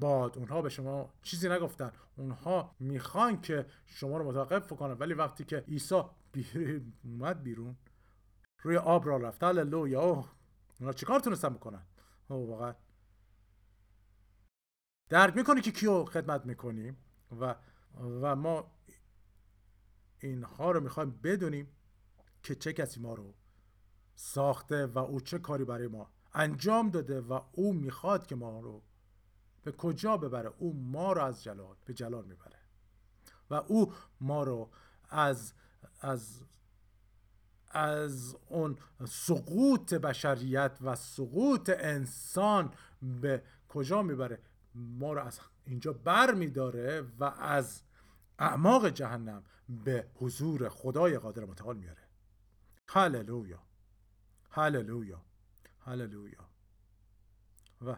[SPEAKER 1] باد اونها به شما چیزی نگفتن. اونها می‌خوان که شما رو متوقف کنن ولی وقتی که عیسی اومد بیرون روی آب را رفت. هللویا. اونا چیکار تونستن بکنن؟ او واقعا. درک می‌کنی که کیو خدمت می‌کنیم؟ و و ما اینها رو می‌خوایم بدونیم که چه کسی ما رو ساخته و او چه کاری برای ما انجام داده و او می‌خواد که ما رو به کجا ببره. او ما رو از جلال به جلال می‌بره. و او ما رو از از از اون سقوط بشریت و سقوط انسان به کجا می‌بره؟ ما رو از اینجا بر میداره و از اعماق جهنم به حضور خدای قادر متعال میاره. هللویا. هللویا. هللویا. و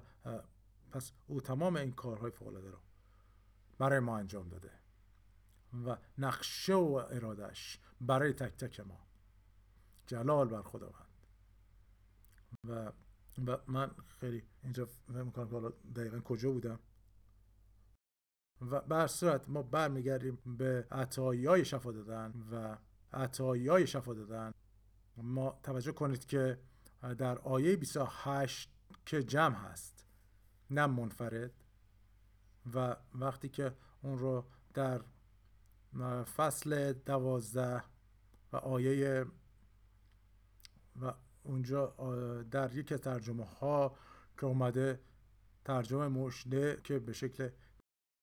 [SPEAKER 1] پس او تمام این کارهای فوقالعاده رو برای ما انجام داده و نقشه و ارادش برای تک تک ما جلال بر خداوند. و و من خیلی اینجا فهم می‌کنم که حالا دقیقا کجا بودم. و بر صورت ما برمیگردیم به عطایی های شفا دادن و عطایی های شفا دادن. ما توجه کنید که در آیه 28 که جمع هست نه منفرد و وقتی که اون رو در فصل دوازده و آیه و اونجا در یک ترجمه ها که اومده ترجمه مشده که به شکل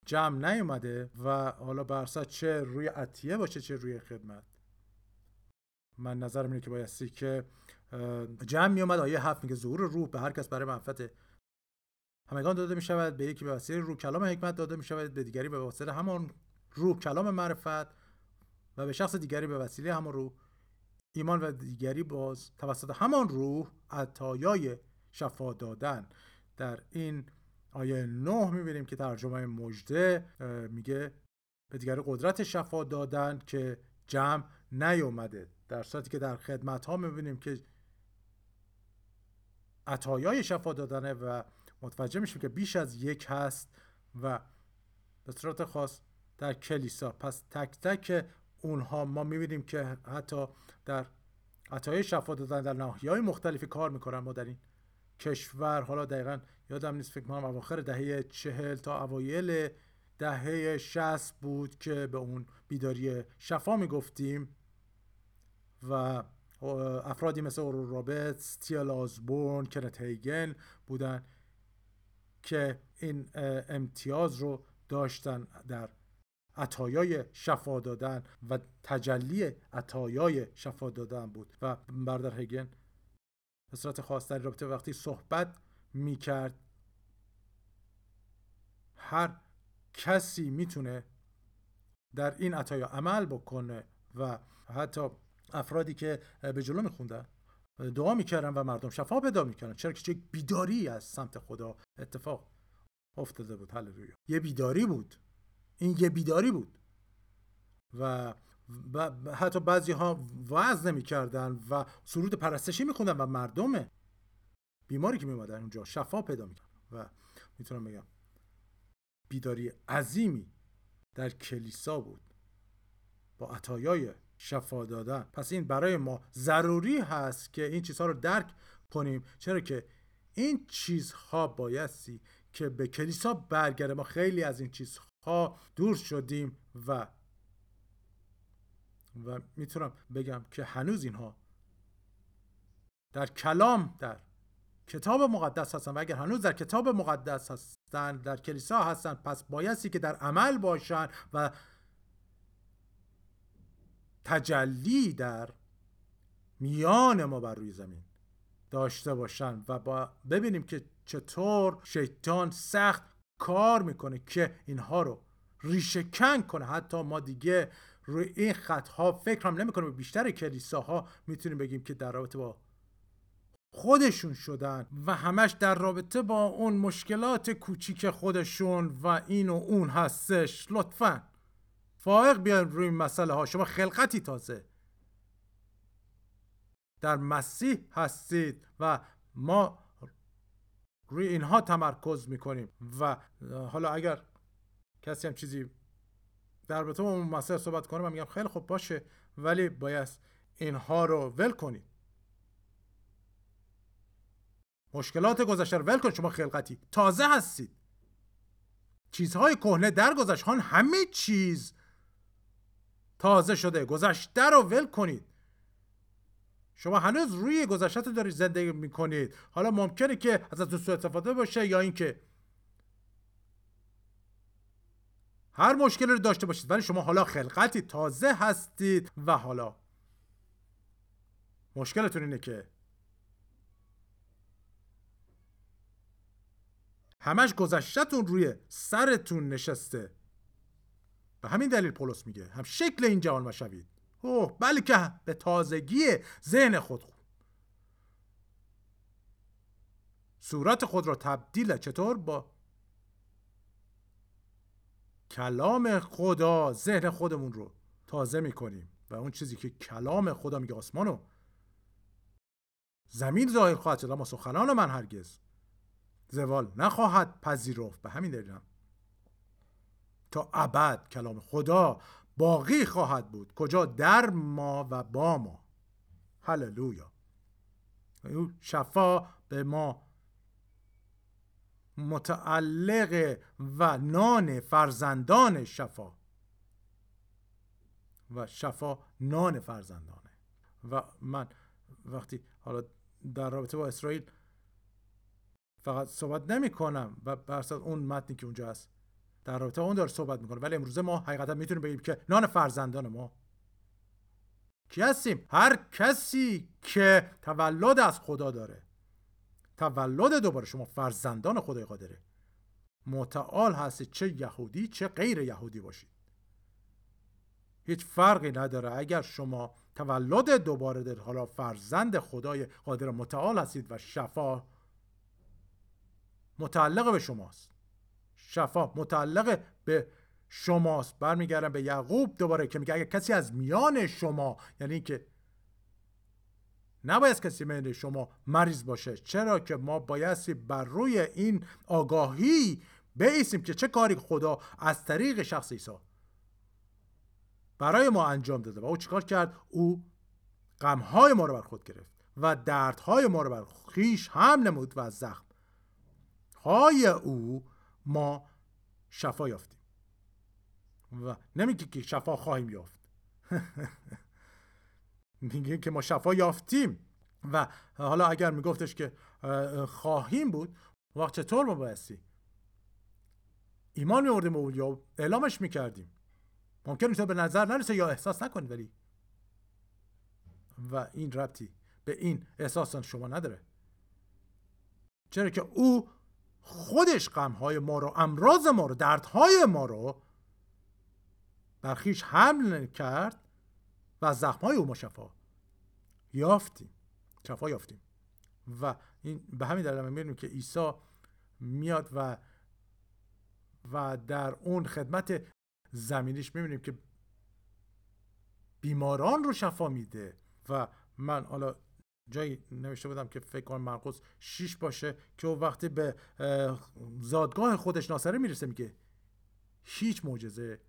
[SPEAKER 1] جمع نیومده و حالا برصد چه روی عطیه باشه چه روی خدمت. من نظرم اینه که بایستی که جمع میومد آیه هفت میگه ظهور روح به هر کس برای منفعت همگان داده می شود به یکی به وسیله روح کلام حکمت داده می شود به دیگری به واسطه همان روح کلام معرفت و به شخص دیگری به وسیله همان روح ایمان و دیگری باز توسط همان روح عطایای شفا دادن. در این آیه 9 می‌بینیم که ترجمه مجده میگه به دیگری قدرت شفا دادن که جمع نیومده در صورتی که در خدمت ها می‌بینیم که عطایای شفا دادنه و متوجه میشیم که بیش از یک هست و به صورت خاص در کلیسا. پس تک تک اونها ما می‌بینیم که حتی در عطای شفا دادن در ناحی های مختلفی کار می‌کنن ما در این کشور. حالا دقیقا یادم نیست فکر کنم اواخر دهه چهل تا اوایل دهه شست بود که به اون بیداری شفا می‌گفتیم و افرادی مثل اورو رابرتس، تیل آزبورن، کنت هیگن بودن که این امتیاز رو داشتن در عطایای شفا دادن و تجلی عطایای شفا دادن بود. و بردر هگن صورت خاص در رابطه وقتی صحبت می کرد هر کسی می‌تونه در این عطایا عمل بکنه و حتی افرادی که به جلو میخوندن دعا می‌کردن و مردم شفا پیدا می‌کردن. چرا که یک بیداری از سمت خدا اتفاق افتاده بود. هللویا. یه بیداری بود. این یه بیداری بود. و حتی بعضی ها وعظ نمی‌کردن و سرود پرستشی میخوندن و مردم بیماری که میمادن اونجا شفا پیدا می‌کردن. و می‌تونم بگم بیداری عظیمی در کلیسا بود. با عطایای شفا دادن. پس این برای ما ضروری هست که این چیزها رو درک کنیم. چرا که این چیزها بایستی که به کلیسا برگرده ما خیلی از این چیزها دور شدیم و و می‌تونم بگم که هنوز اینها در کلام در کتاب مقدس هستن و اگر هنوز در کتاب مقدس هستن در کلیسا هستن پس بایستی که در عمل باشن و تجلی در میان ما بر روی زمین داشته باشن و با ببینیم که چطور شیطان سخت کار می‌کنه که اینها رو ریشه کن کنه. حتی ما دیگه روی این خطها فکر هم نمی‌کنیم. بیشتر کلیساها می‌تونیم بگیم که در رابطه با خودشون شدن و همش در رابطه با اون مشکلات کوچیک خودشون و این و اون هستش. لطفا. فائق بیان روی مسئله ها شما خلقتی تازه. در مسیح هستید و ما روی اینها تمرکز می‌کنیم. و حالا اگر کسی هم چیزی در با اون مسئله صحبت کنه من میگم خیلی خوب باشه ولی باید اینها رو ول کنید مشکلات گذشته رو ول کنید شما خلقتی. تازه هستید. چیزهای کهنه در گذشت. همه چیز تازه شده. گذشته رو ول کنید. شما هنوز روی گذشته دارید زندگی می‌کنید. حالا ممکنه که ازتون سوء استفاده باشه یا اینکه هر مشکلی رو داشته باشید ولی شما حالا خلقتی تازه هستید و حالا مشکلتون اینه که همش گذشتهتون روی سرتون نشسته. به همین دلیل پولس میگه هم شکل این جهان مشوید اوه بلکه به تازگی ذهن خود صورت خود را تبدیل چطور با کلام خدا ذهن خودمون رو تازه می‌کنیم و اون چیزی که کلام خدا میگه آسمانو زمین ظاهر خواهد شد اما سخنان من هرگز زوال نخواهد پذیرفت. به همین دلیل تا ابد کلام خدا باقی خواهد بود. کجا در ما و با ما. هللویا. شفا به ما. متعلق و نان فرزندان شفا. و شفا نان فرزندانه. و من وقتی حالا در رابطه با اسرائیل فقط صحبت نمی کنم و برصد اون متنی که اونجا هست در رابطه اون داره صحبت می‌کنه. ولی امروزه ما حقیقتا می‌تونیم بگیم که نان فرزندان ما. کی هستیم؟ هر کسی که تولد از خدا داره. تولد دوباره شما فرزندان خدای قادره. متعال هستید چه یهودی چه غیر یهودی باشید. هیچ فرقی نداره. اگر شما تولد دوباره در حالا فرزند خدای قادر متعال هستید و شفا متعلق به شماست. شفا متعلق به شماست. برمیگردم به یعقوب دوباره که میگه اگر کسی از میان شما یعنی که نباید کسی میان شما مریض باشه. چرا که ما بایستی بر روی این آگاهی بیسیم که چه کاری خدا از طریق شخص عیسی برای ما انجام داده و او چیکار کرد؟ او غمهای ما رو بر خود گرفت و دردهای ما رو بر خیش هم نمود و زخم های او ما شفا یافتیم. و نمیگه که شفا خواهیم یافت. [LAUGHS] میگه که ما شفا یافتیم. و حالا اگر میگفتش که خواهیم بود وقت چطور ما بایستی؟ ایمان میوردیم و یا اعلامش می‌کردیم. ممکن تو به نظر نرسه یا احساس نکنید ولی. و این ربطی به این احساس شما نداره. چرا که او خودش غمهای ما رو امراض ما رو دردهای ما رو برخیش حمل کرد و از زخمهای او ما شفا یافتیم. شفا یافتیم. و این به همین دلیل می‌بینیم که عیسی میاد و و در اون خدمت زمینیش می‌بینیم که بیماران رو شفا میده و من حالا جایی نوشته بودم که فکر کنم مرقس 6 باشه که وقتی به زادگاه خودش ناصره می‌رسه میگه هیچ معجزه.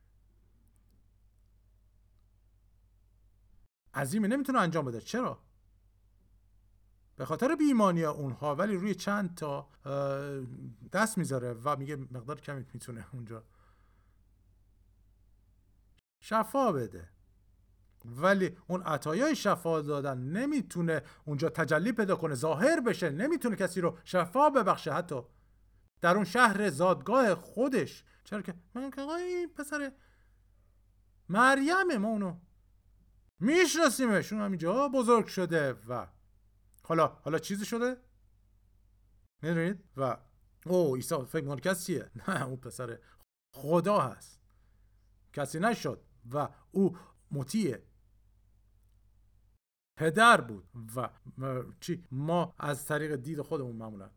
[SPEAKER 1] عظیمی نمی‌تونه انجام بده. چرا؟ به خاطر بیمانی اونها ولی روی چند تا دست می‌ذاره و میگه مقدار کمی می‌تونه اونجا شفا بده. ولی اون عطایای شفا دادن نمی‌تونه اونجا تجلی پیدا کنه ظاهر بشه. نمی‌تونه کسی رو شفا ببخشه حتی. در اون شهر زادگاه خودش. چرا که؟ من که این پسر مریم ما اونو میشناسیمش. اون همینجا بزرگ شده و حالا حالا چیزی شده؟ می‌دونید؟ و او عیسی فکر می‌کنه کسیه؟ [LAUGHS] نه اون پسر خدا هست. کسی نشد و او مطیع. پدر بود و چی؟ ما از طریق دید خودمون معمولا.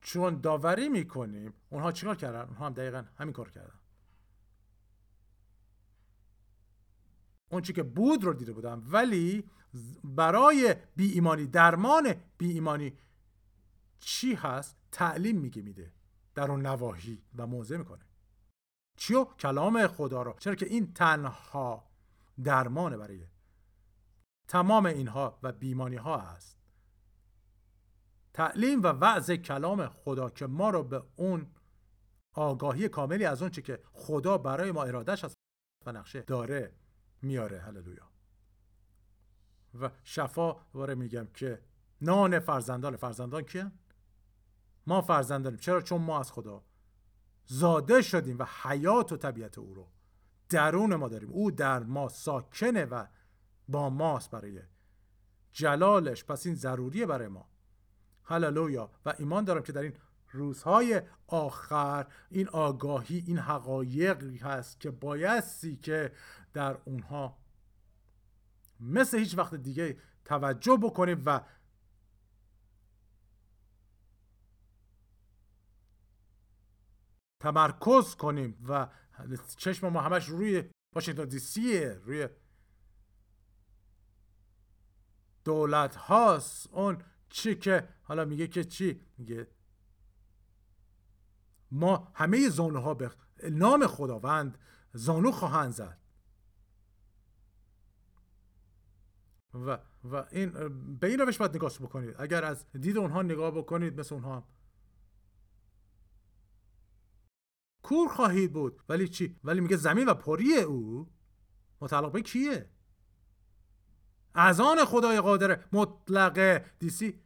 [SPEAKER 1] چون داوری می‌کنیم اونها چیکار کردن؟ اونها هم دقیقا همین کار کردن. اون چی که بود رو دیده بودم ولی برای بی ایمانی درمان بی ایمانی چی هست؟ تعلیم میگه میده. در اون نواحی و موضع می‌کنه. چیو؟ کلام خدا رو. چرا که این تنها درمانه برای تمام اینها و بیمانی ها هست تعلیم و وعظ کلام خدا که ما رو به اون آگاهی کاملی از چی که خدا برای ما ارادش هست و نقشه داره میاره. هللویا. و شفا دوباره میگم که نان فرزندان. فرزندان کیه؟ ما فرزندانیم. چرا؟ چون ما از خدا زاده شدیم و حیات و طبیعت او رو درون ما داریم. او در ما ساکنه و با ماست برای جلالش. پس این ضروریه برای ما. هللویا. و ایمان دارم که در این روزهای آخر این آگاهی این حقایقی هست که بایستی که در اونها مثل هیچ وقت دیگه توجه بکنیم و تمرکز کنیم و چشم ما همش روی واشنگتن دی سیه روی دولت هاست اون چی که حالا میگه که چی؟ میگه ما همه زانو ها به نام خداوند زانو خواهند زد. و و این به این روش باید نگاه بکنید. اگر از دید اونها نگاه بکنید مثل اونها کور خواهید بود. ولی چی؟ ولی میگه زمین و پری او. متعلق به کیه؟ از آن خدای قادر مطلقه دیسی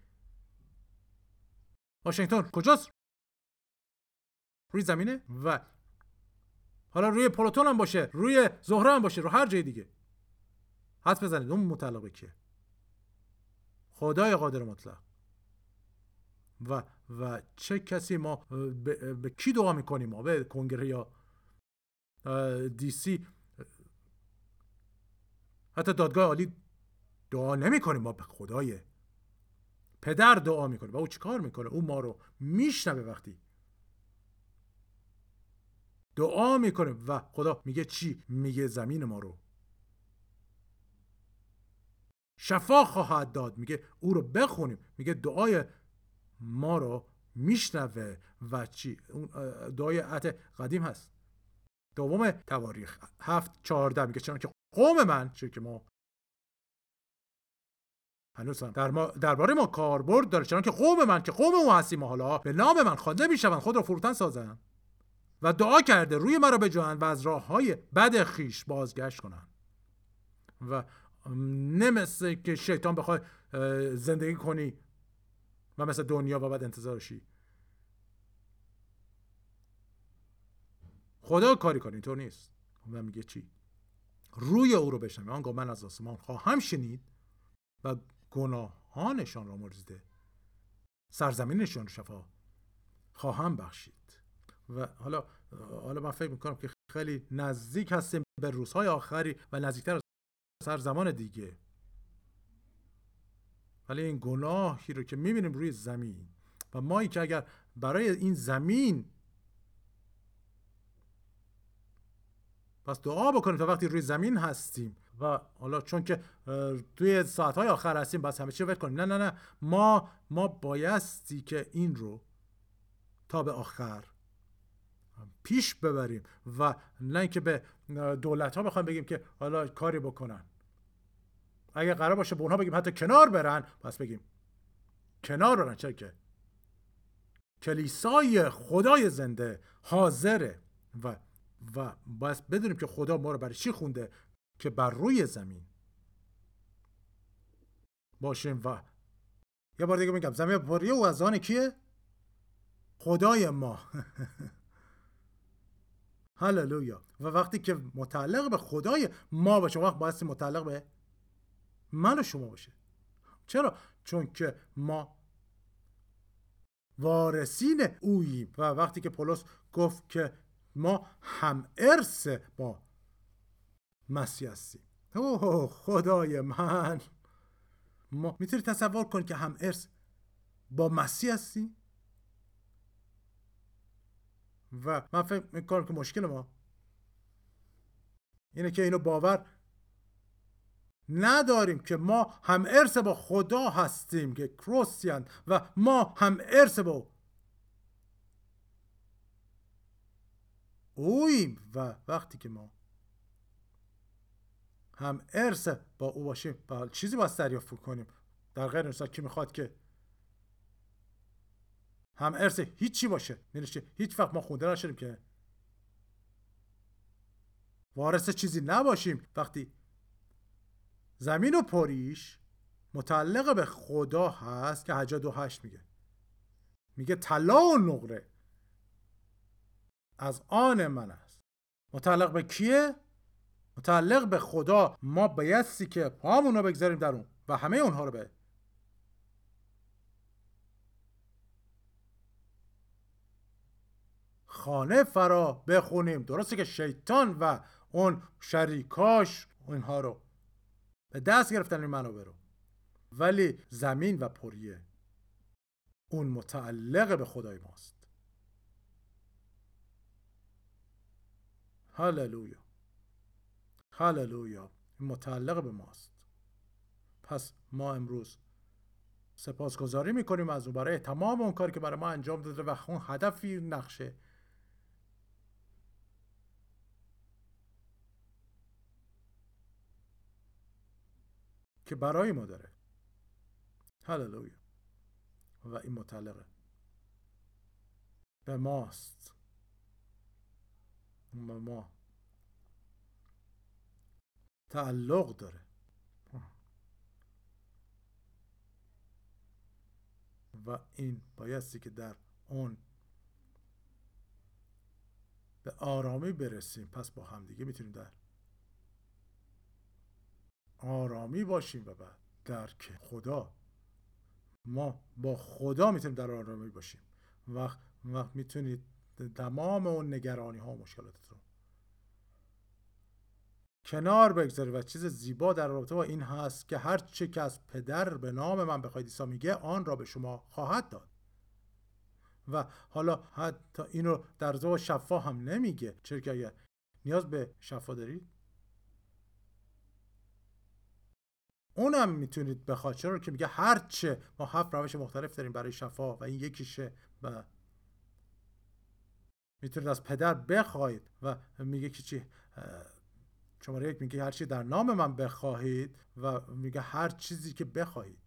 [SPEAKER 1] واشنگتن کجاست؟ روی زمینه؟ و حالا روی پلوتون هم باشه. روی زهره هم باشه. رو هر جای دیگه. حد بزنید. اون مطلقه کیه؟ خدای قادر مطلق. و و چه کسی ما به, به کی دعا می‌کنیم؟ ما به کنگره یا دی سی؟ حتی دادگاه عالی دعا نمی کنیم ما به خدای پدر دعا می‌کنیم. و او چیکار می‌کنه؟ او ما رو میشنوه وقتی دعا می‌کنه و خدا میگه چی؟ میگه زمین ما رو. شفا خواهد داد. میگه او رو بخونیم. میگه دعای ما رو میشنوه و چی؟ اون دعای عهد قدیم هست. دوم تواریخ. هفت چهارده. میگه چون که قوم من چون که ما هنوز هم در ما درباره ما کاربرد داره. چون که قوم من که قوم او هستیم حالا به نام من خوانده می‌شوند خود را فروتن سازند و دعا کرده روی مرا بجوهند و از راه های بد خیش بازگشت کنند. و نمثل که شیطان بخواد زندگی کنی. و مثل دنیا و بعد انتظارشی خدا کاری کنی اینطور نیست. و میگه چی؟ روی او رو بشنوی. آنگاه من از آسمان خواهم شنید و گناهانشان را مرزیده سرزمینشان رو شفا خواهم بخشید. و حالا حالا من فکر می‌کنم که خیلی نزدیک هستیم به روزهای آخری و نزدیکتر از سر زمان دیگه. ولی این گناهی رو که می‌بینیم روی زمین و مایی که اگر برای این زمین پس دعا بکنیم تا وقتی روی زمین هستیم و حالا چون که توی ساعتهای آخر هستیم بس همه چی رو کنیم. نه نه نه. ما ما بایستی که این رو تا به آخر پیش ببریم و نه اینکه به دولت ها بخوایم بگیم که حالا کاری بکنن. اگر قرار باشه به اونها بگیم حتی کنار برن پس بگیم کنار برن چرا که کلیسای خدای زنده حاضره و و باید بدونیم که خدا ما رو برای چی خونده؟ که بر روی زمین باشیم و یه بار دیگه میگم زمین پریه و از آن کیه؟ خدای ما. [LAUGHS] هللویا. و وقتی که متعلق به خدای ما باشه وقت باید متعلق به من شما باشه. چرا؟ چون که ما وارثین اوییم. و وقتی که پولس گفت که ما هم ارث با مسیح هستیم. اوه خدای من. ما می‌تونی تصور کن که هم ارث با مسیح هستیم؟ و من فکر می‌کنم که مشکل ما اینه که اینو باور نداریم که ما هم ارث با خدا هستیم که کروسیان و ما هم ارث با اویم و وقتی که ما هم ارث با او باشیم با چیزی باید دریافت کنیم. در غیر مثال کی می‌خواد که هم ارث هیچی باشه؟ یعنی هیچ وقت ما خونده نشدیم که وارث چیزی نباشیم. وقتی زمین و پریش متعلق به خدا هست که حجا دو هشت میگه. میگه طلا و نقره از آن من است. متعلق به کیه؟ متعلق به خدا. ما بایستی که پامون رو بگذاریم در اون و همه اونها رو به خانه فرا بخونیم. درسته که شیطان و اون شریکاش اینها رو به دست گرفتن این منابع رو. ولی زمین و پریه اون متعلق به خدای ماست. هللویا. هللویا. متعلق به ماست. پس ما امروز سپاسگزاری می‌کنیم از او برای تمام اون کاری که برای ما انجام داده و اون هدفی نقشه که برای ما داره. هللویا. و این متعلقه. به ماست. به ما. تعلق داره. و این بایستی که در اون به آرامی برسیم پس با همدیگه می‌تونیم در آرامی باشیم و بعد درک خدا. ما با خدا می‌تونیم در آرامی باشیم. وقت وقت می‌تونید تمام اون نگرانی ها و رو کنار بگذاری و چیز زیبا در رابطه با این هست که هر چه که از پدر به نام من بخواید عیسی میگه آن را به شما خواهد داد. و حالا حتی اینو در رابطه شفا هم نمیگه. چرا که اگر نیاز به شفا دارید اونم می‌تونید بخواد. چرا که میگه هرچه ما هفت روش مختلف داریم برای شفا و این یکیشه و می‌تونید از پدر بخواهید و میگه که چی شماره یک میگه هر چی در نام من بخواهید و میگه هر چیزی که بخواهید.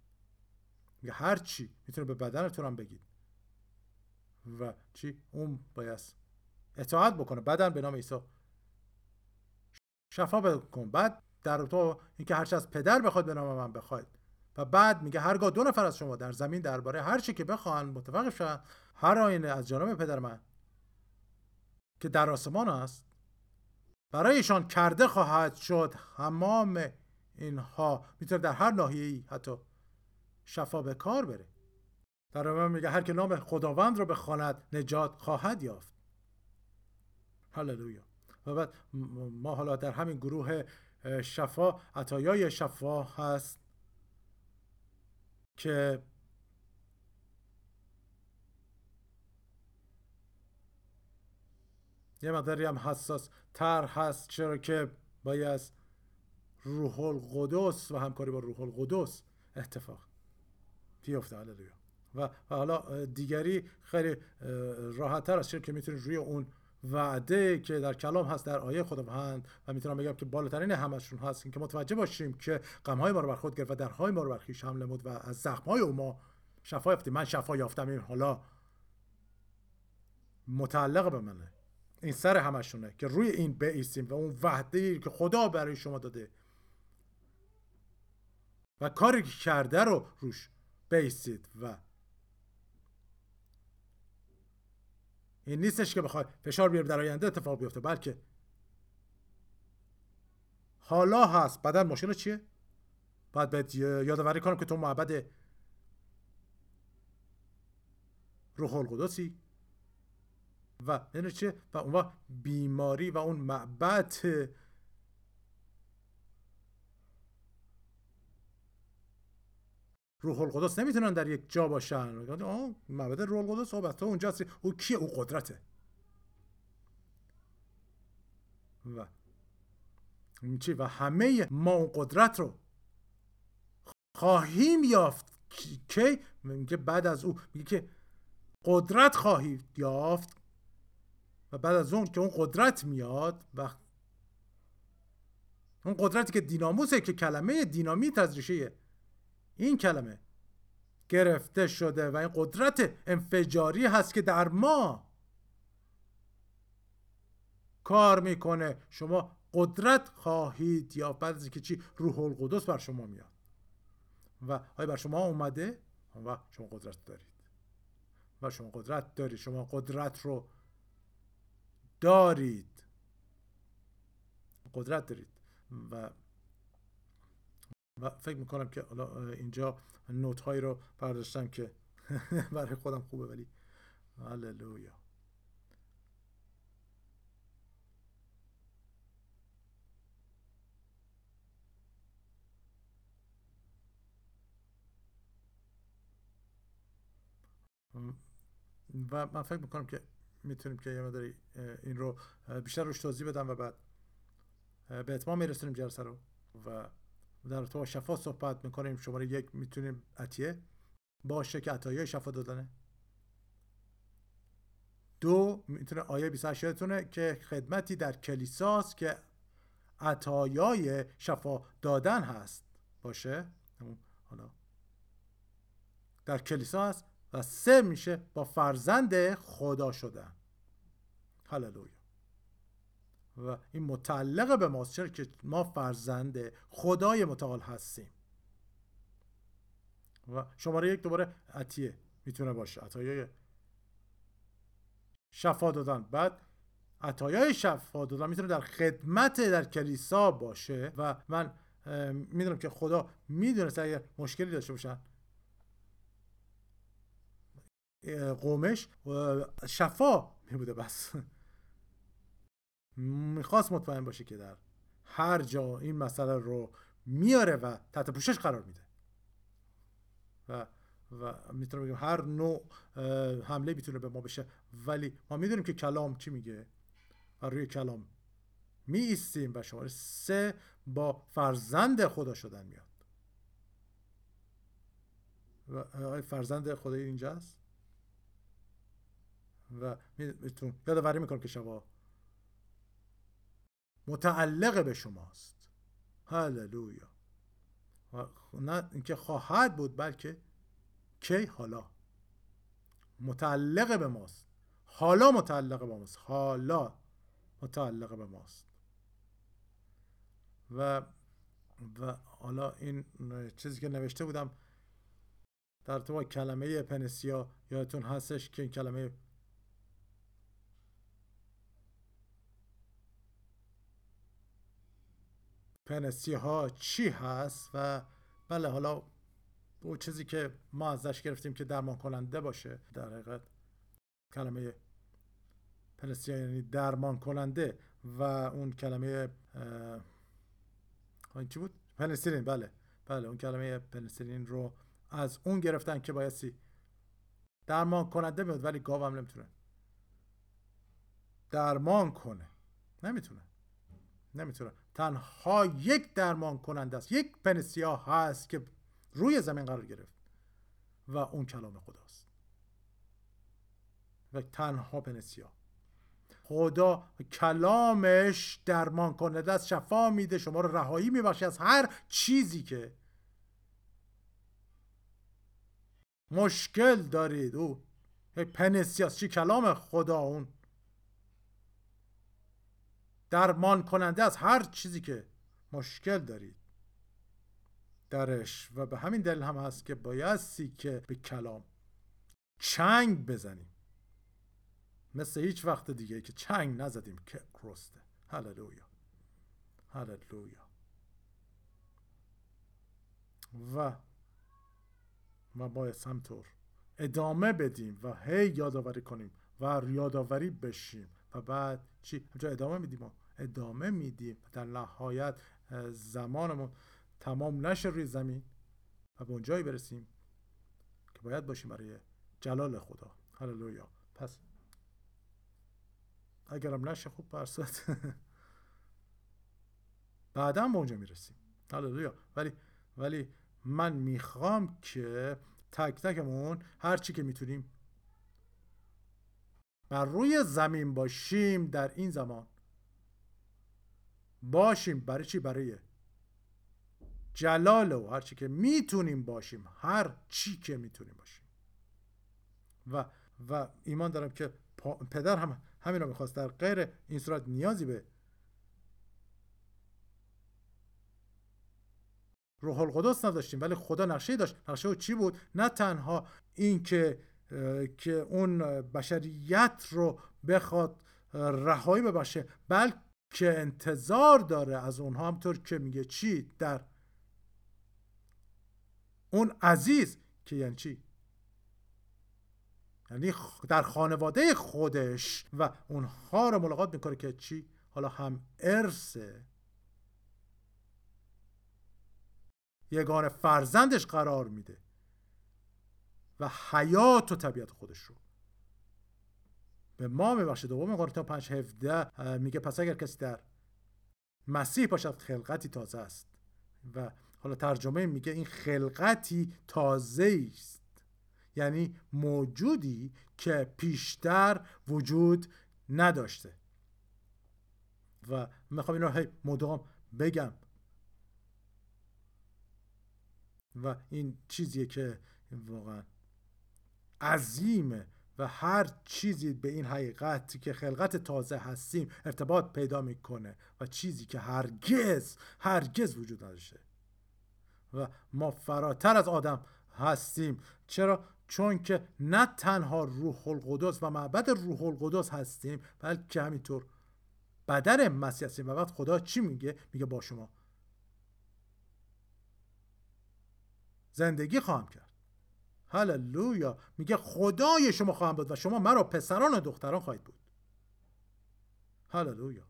[SPEAKER 1] میگه هر چی. می‌تونه به بدنتون هم بگید. و چی؟ اون باید اطاعت بکنه. بدن به نام عیسی. شفا بکن. بعد در تو اینکه هرچی از پدر بخواد به نام من بخواید. و بعد میگه هرگاه دو نفر از شما در زمین درباره هر چی که بخواهن متفق شوند هر آینه از جانب پدر من که در آسمان است برایشان کرده خواهد شد تمام اینها. می‌تونه در هر ناحیه‌ای حتی شفا به کار بره. در من میگه هر که نام خداوند رو بخواند نجات خواهد یافت. هللویا. و بعد ما حالا در همین گروه شفا عطایای شفا هست که یه مقداری هم حساس تر هست چرا که باید روح القدس و همکاری با روح القدس اتفاق بیفته. هللویا. و, و حالا دیگری خیلی راحت تر است چرا که می‌تونید روی اون وعده که در کلام هست در آیه خداوند. و می‌تونم بگم که بالاترین همشون هست. این که متوجه باشیم که غمهای ما رو بر خود گرفت و درهای ما رو بر خویش حمل نمود و از زخمهای او ما شفا یافتیم من شفا یافتم. این حالا متعلق به منه. این سر همشونه که روی این بیستیم و اون وحده که خدا برای شما داده و کاری که کرده رو روش بیستید و این نیستش که بخوای فشار بیاری در آینده اتفاق بیفته بلکه حالا هست. بدن ماشین چیه؟ باید بهت یادآوری کنم که تو معبد روح القدسی و این چیه و اون بیماری و اون معبد روح القدس نمی‌تونن در یک جا باشن. آه معبد روح القدس خب تو اونجاست او کیه؟ او قدرته. و چی؟ و همه ما اون قدرت رو خواهیم یافت. که میگه بعد از او. میگه که قدرت خواهید یافت و بعد از اون که اون قدرت میاد و اون قدرتی که دیناموسه که کلمه دینامیت از ریشه این کلمه گرفته شده و این قدرت انفجاری هست که در ما کار می‌کنه. شما قدرت خواهید یا بعد از اینکه چی؟ روح القدس بر شما میاد. و آیا بر شما اومده؟ و شما قدرت دارید. و شما قدرت دارید. شما قدرت رو دارید. قدرت دارید. و و فکر می‌کنم که اینجا نوت هایی رو برداشتم که [LAUGHS] برای خودم خوبه ولی هللویا. و من فکر می‌کنم که می‌تونیم که یه مداری این رو بیشتر روش توضیح بدم و بعد به اتمام میرسونیم جلسه رو و در تو شفا صحبت می‌کنیم. شماره یک می‌تونیم عطیه. باشه که عطایای شفا دادنه. دو می‌تونه آیه 28 یادتونه که خدمتی در کلیساست که عطایای شفا دادن هست. باشه؟ حالا. در کلیسا هست و سه میشه با فرزند خدا شدن. هللویا. و این متعلق به ماست چرا که ما فرزند خدای متعال هستیم. و شماره یک دوباره عطیه می‌تونه باشه. عطایای شفا دادن. بعد عطایای شفا دادن می‌تونه در خدمت در کلیسا باشه. و من می‌دونم که خدا می‌دونه اگر مشکلی داشته باشن. قومش شفا میبوده بس. می‌خواست مطمئن باشه که در هر جا این مسئله رو میاره و تحت پوشش قرار میده. و و می‌تونم بگم هر نوع حمله می‌تونه به ما بشه. ولی ما می‌دونیم که کلام چی میگه. و روی کلام می ایستیم و شماره سه با فرزند خدا شدن میاد. و فرزند خدایی اینجاست؟ و میتون یادآوری می‌کنم که شما متعلق به شماست. هللویا. نه اینکه خواهد بود بلکه کی؟ حالا. متعلق به ماست. حالا متعلق به ماست. حالا متعلق به ماست. و و حالا این چیزی که نوشته بودم در تو کلمه پنسیا یادتون هستش که این کلمه پنسی ها چی هست و بله حالا او چیزی که ما ازش گرفتیم که درمان کننده باشه در حقیقت کلمه پنسی یعنی درمان کننده و اون کلمه این چی بود؟ پنسیلین بله بله اون کلمه پنسیلین رو از اون گرفتن که بایستی درمان کننده میاد ولی گاو هم نمی‌تونه. درمان کنه نمی‌تونه. نمی‌تونه. تنها یک درمان کننده است. یک پنسیا هست که روی زمین قرار گرفت و اون کلام خداست. و تنها پنسیا خدا کلامش درمان کننده است شفا میده شما رو رهایی میبخشه از هر چیزی که مشکل دارید. او پنسیاس چی کلام خدا اون؟ درمان کننده از هر چیزی که مشکل دارید. درش و به همین دلیل هم هست که بایستی که به کلام چنگ بزنیم. مثل هیچ وقت دیگه که چنگ نزدیم که کرسته هللویا. هللویا. و ما باید همطور ادامه بدیم و هی یادآوری کنیم و یادآوری بشیم. و بعد چی؟ اونجا ادامه میدیم. ادامه میدیم. در نهایت زمانمون تمام نشه روی زمین و به اونجایی برسیم که باید باشیم برای جلال خدا. هللویا. پس اگرم نشه خوب برسد [LAUGHS] بعدا به اونجا می‌رسیم. هللویا. ولی ولی من می‌خوام که تک تکمون هر چی که می‌تونیم بر روی زمین باشیم در این زمان. باشیم برای چی؟ برای جلال و هرچی که می‌تونیم باشیم هر چی که می‌تونیم باشیم. و و ایمان دارم که پدر هم همین رو می‌خواست. در غیر این صورت نیازی به روح القدس نداشتیم. ولی خدا نقشه داشت. نقشه چی بود؟ نه تنها این که که اون بشریت رو بخواد رهایی ببخشه بلکه انتظار داره از اونها. همطور که میگه چی؟ در اون عزیز که یعنی چی؟ یعنی در خانواده خودش و اونها رو ملاقات می‌کنه که چی؟ حالا هم ارثه یگان فرزندش قرار میده. و حیات و طبیعت خودش رو. به ما میبخشه دوم قرنتیان 5 17 میگه پس اگر کسی در مسیح باشد خلقتی تازه است. و حالا ترجمه میگه این خلقتی تازه است. یعنی موجودی که پیشتر وجود نداشته. و می‌خوام این رو مدام بگم. و این چیزیه که واقعا عظیمه و هر چیزی به این حقیقت که خلقت تازه هستیم ارتباط پیدا می‌کنه و چیزی که هرگز هرگز وجود نداشته. و ما فراتر از آدم هستیم. چرا؟ چون که نه تنها روح القدس و معبد روح القدس هستیم بلکه همینطور بدن مسیح هستیم. و بعد خدا چی میگه؟ میگه با شما. زندگی خواهم کرد. هللویا. میگه خدای شما خواهم بود و شما مرا پسران و دختران خواهید بود. هللویا.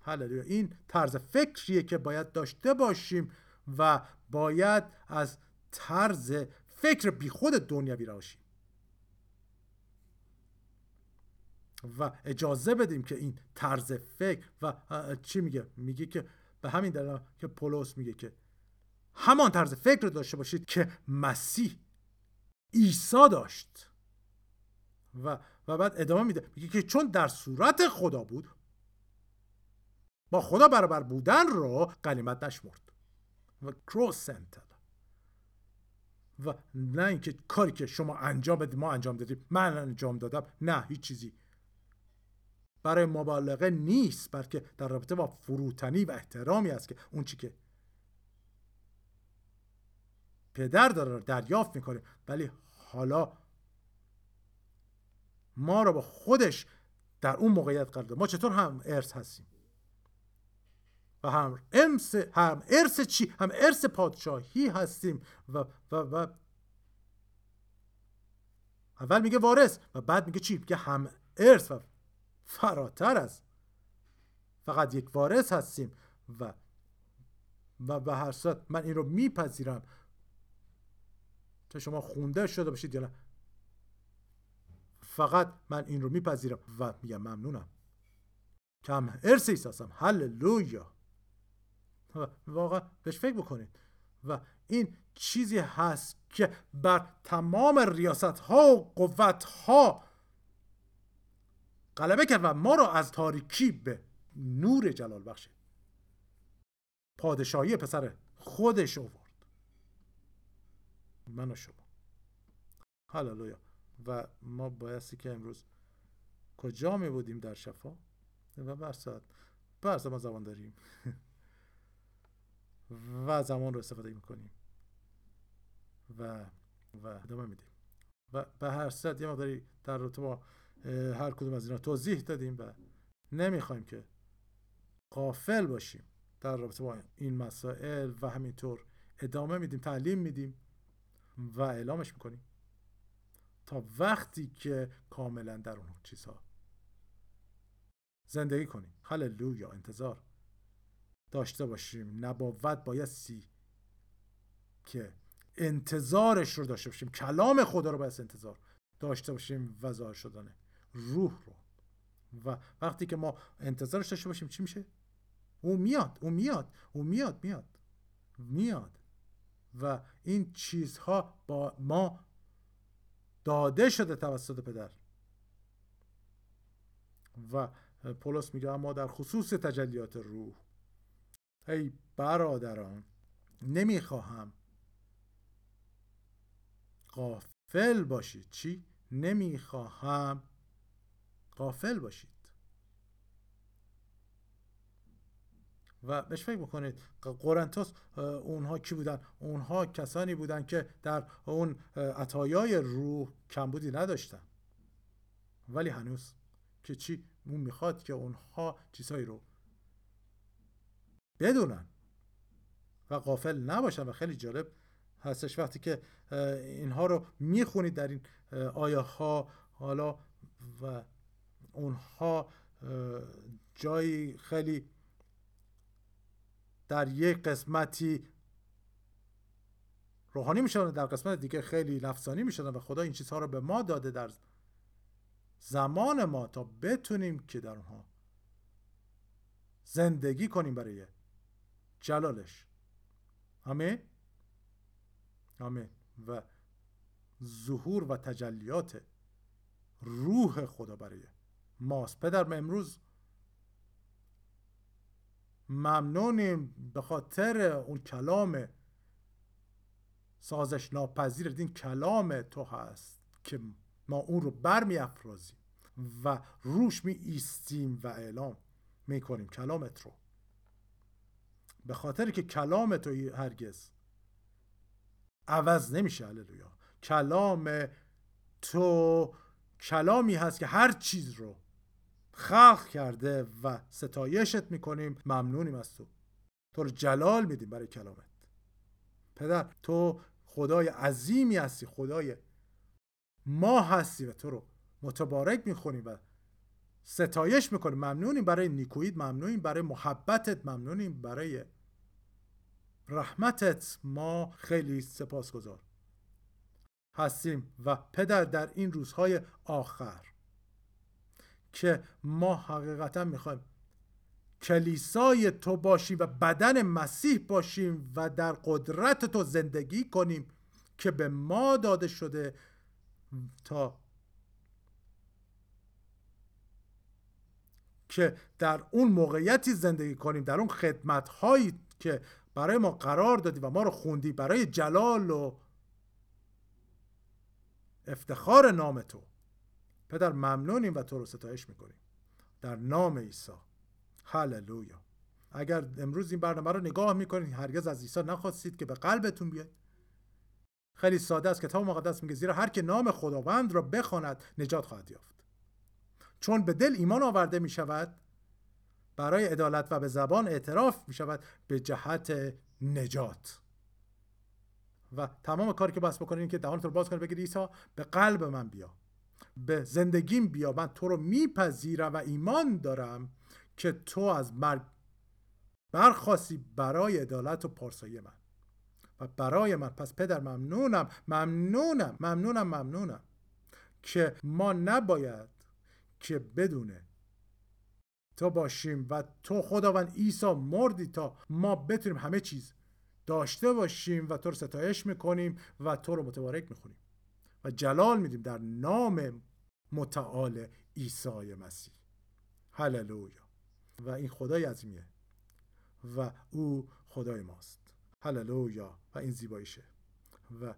[SPEAKER 1] هللویا. این طرز فکریه که باید داشته باشیم و باید از طرز فکر بیخود دنیوی راشیم و اجازه بدیم که این طرز فکر و چی میگه؟ میگه که به همین دلیل که پولس میگه که همان طرز فکر رو داشته باشید که مسیح عیسی داشت. و و بعد ادامه میده. میگه که چون در صورت خدا بود با خدا برابر بودن رو قلیمت نشمرد. و کروسنتل و نه اینکه کاری که شما انجام بدید ما انجام دادیم. من انجام دادم. نه هیچ چیزی. برای مبالغه نیست بلکه در رابطه با فروتنی و احترامی است که اون چی که پدر داره دریافت می‌کنه. ولی حالا ما رو با خودش در اون موقعیت قرار داد ما چطور هم ارث هستیم؟ و هم ارث هم ارث چی؟ هم ارث پادشاهی هستیم. و و و اول میگه وارث و بعد میگه چی؟ میگه هم ارث و فراتر از. فقط یک وارث هستیم و و به هر صورت من این رو میپذیرم. تا شما خونده شده باشید یا نه. فقط من این رو میپذیرم و میگم ممنونم. هم ارث هستم. هللویا. واقعا بهش فکر بکنید و این چیزی هست که بر تمام ریاست ها و قوت ها غلبه کرد و ما رو از تاریکی به نور جلال بخشید. پادشاهی پسر خودش آورد. من و شما. هللویا و ما بایستی که امروز کجا می بودیم در شفا؟ و برسات برسات ما زبان داریم. [LAUGHS] و زمان رو استفاده می‌کنیم و و ادامه میدیم و به هر صورت یه مقداری در رابطه با هر کدوم از اینا توضیح دادیم و نمی‌خوایم که قافل باشیم در رابطه با این مسائل و همینطور ادامه میدیم تعلیم میدیم. و اعلامش می‌کنیم تا وقتی که کاملا در اون چیزها. زندگی کنیم هللویا انتظار. داشته باشیم. نبوت بایستی که انتظارش رو داشته باشیم. کلام خدا رو باید انتظار داشته باشیم و ظاهر شدن روح رو. و وقتی که ما انتظارش داشته باشیم چی میشه؟ او میاد او میاد او میاد میاد. میاد. و این چیزها با ما داده شده توسط پدر. و پولس میگه اما در خصوص تجلیات روح ای برادران نمی‌خواهم قافل باشید. چی؟ نمی‌خواهم قافل باشید. و بهش فکر بکنید قرنتوس اونها کی بودن؟ اونها کسانی بودن که در اون عطایای روح کمبودی نداشتن. ولی هنوز که چی؟ اون می‌خواد که اونها چیزهایی رو بدونن و قافل نباشن. و خیلی جالب هستش وقتی که اینها رو می‌خونید در این آیه ها حالا و اونها جایی خیلی در یک قسمتی روحانی میشن در قسمت دیگه خیلی نفسانی میشن و خدا این چیزها رو به ما داده در زمان ما تا بتونیم که در اونها زندگی کنیم برای جلالش. آمین؟ آمین. و ظهور و تجلیات روح خدا برای ماست. پدر امروز ممنونیم به خاطر اون کلام سازش ناپذیر. این کلام تو هست که ما اون رو برمی افرازیم و روش می ایستیم و اعلام می کنیم کلامت رو. به خاطر که کلام تو هرگز عوض نمیشه هللویا. کلام تو کلامی هست که هر چیز رو خلق کرده و ستایشت می‌کنیم. ممنونیم از تو. تو رو جلال میدیم برای کلامت. پدر تو خدای عظیمی هستی. خدای ما هستی و تو رو متبارک می‌خونیم و ستایش می‌کنیم ممنونیم برای نیکویت ممنونیم برای محبتت. ممنونیم برای رحمتت. ما خیلی سپاسگزار هستیم و پدر در این روزهای آخر که ما حقیقتا می‌خوایم کلیسای تو باشیم و بدن مسیح باشیم و در قدرت تو زندگی کنیم که به ما داده شده تا که در اون موقعیتی زندگی کنیم در اون خدمت هایی که برای ما قرار دادی و ما رو خوندی برای جلال و افتخار نام تو. پدر ممنونیم و تو رو ستایش می‌کنیم. در نام عیسی. هللویا. اگر امروز این برنامه رو نگاه می‌کنید هرگز از عیسی نخواستید که به قلبتون بیاد خیلی ساده است کتاب مقدس میگه زیرا هر که نام خداوند را بخواند نجات خواهد یافت. چون به دل ایمان آورده می شود برای عدالت و به زبان اعتراف می شود به جهت نجات. و تمام کاری که بس بکنید که دهانت رو باز کنید بگید عیسی به قلب من بیا. به زندگیم بیا من تو رو میپذیرم و ایمان دارم که تو از مرگ برخواستی برای عدالت و پارسایی من. و برای من. پس پدر ممنونم ممنونم ممنونم ممنونم که ما نباید که بدونه تو باشیم و تو خداوند عیسی مردی تا ما بتونیم همه چیز داشته باشیم و تو رو ستایش می‌کنیم و تو رو متبارک می‌کنیم و جلال میدیم در نام متعال عیسی مسیح. هللویا. و این خدای عظیمیه. و او خدای ماست. هللویا. و این زیباییشه. و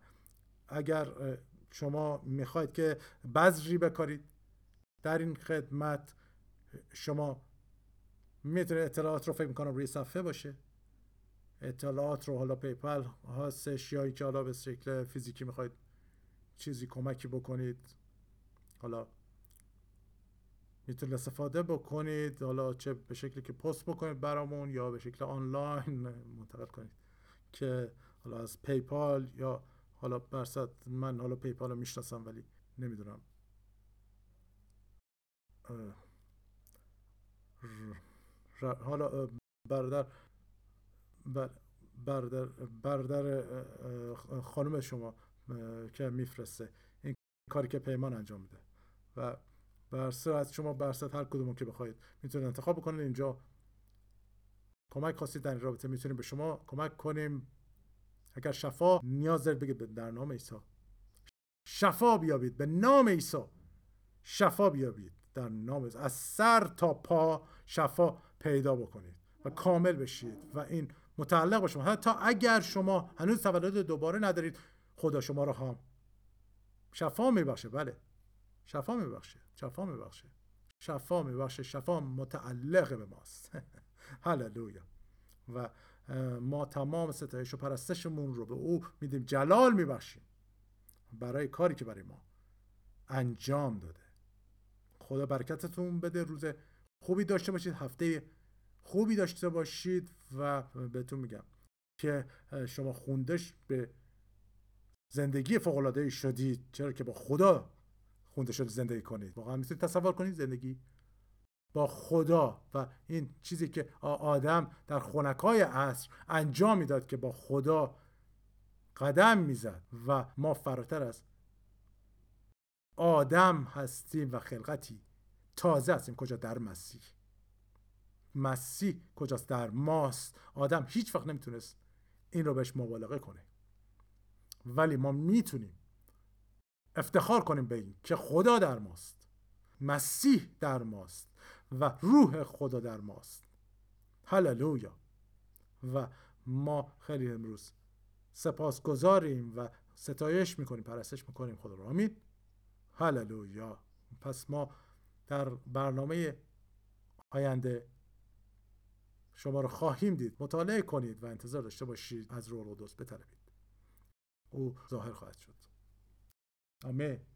[SPEAKER 1] اگر شما می‌خواید که بذری بکارید در این خدمت شما می‌تونید اطلاعات رو فکر می‌کنم روی صفحه باشه. اطلاعات رو حالا PayPal هستش یا که حالا به شکل فیزیکی می‌خواید چیزی کمکی بکنید. حالا می‌تونید استفاده بکنید حالا چه به شکلی که پست بکنید برامون یا به شکل آنلاین منتقل کنید. که حالا از PayPal یا حالا برصد من حالا PayPal رو می‌شناسم ولی نمی‌دونم. حالا برادر برادر برادر خانم شما. که میفرسته. این کاری که پیمان انجام میده. و بر از شما برصد هر کدوم که بخواید می‌تونید انتخاب بکنید. اینجا کمک خواستید در این رابطه می‌تونیم به شما کمک کنیم. اگر شفا نیاز دارید بگید در نام عیسی. شفا بیابید. به نام عیسی. شفا بیابید. در نام از سر تا پا شفا پیدا بکنید و کامل بشید. و این متعلق به شما. حتی اگر شما هنوز تولد دوباره ندارید خدا شما رو هم شفا میبخشه بله. شفا میبخشه شفا میبخشه. شفا میبخشه شفا متعلق به ماست. [LAUGHS] هللویا. و ما تمام ستایش و پرستشمون رو به او میدیم. جلال میبخشیم. برای کاری که برای ما انجام داده. خدا برکتتون بده. روز خوبی داشته باشید. هفته خوبی داشته باشید. و بهتون میگم که شما خوندش به زندگی فوق شدید. چرا که با خدا خونده شده زندگی کنید. واقعا می‌تونید تصور کنید زندگی با خدا. و این چیزی که آدم در خونکای عصر انجام می‌داد که با خدا قدم می‌زد. و ما فراتر از آدم هستیم و خلقتی. تازه هستیم. کجا در مسیح؟ مسیح کجاست؟ در ماست. آدم هیچ وقت نمی‌تونست این رو بهش مبالغه کنه. ولی ما می‌تونیم افتخار کنیم به این که خدا در ماست مسیح در ماست و روح خدا در ماست. هللویا. و ما خیلی امروز سپاس گذاریم و ستایش می‌کنیم پرستش می‌کنیم. خدا رو. آمین. هللویا. پس ما در برنامه آینده شما رو خواهیم دید. مطالعه کنید و انتظار داشته باشید. از روح بطلبید او ظاهر خواهد شد. آمین.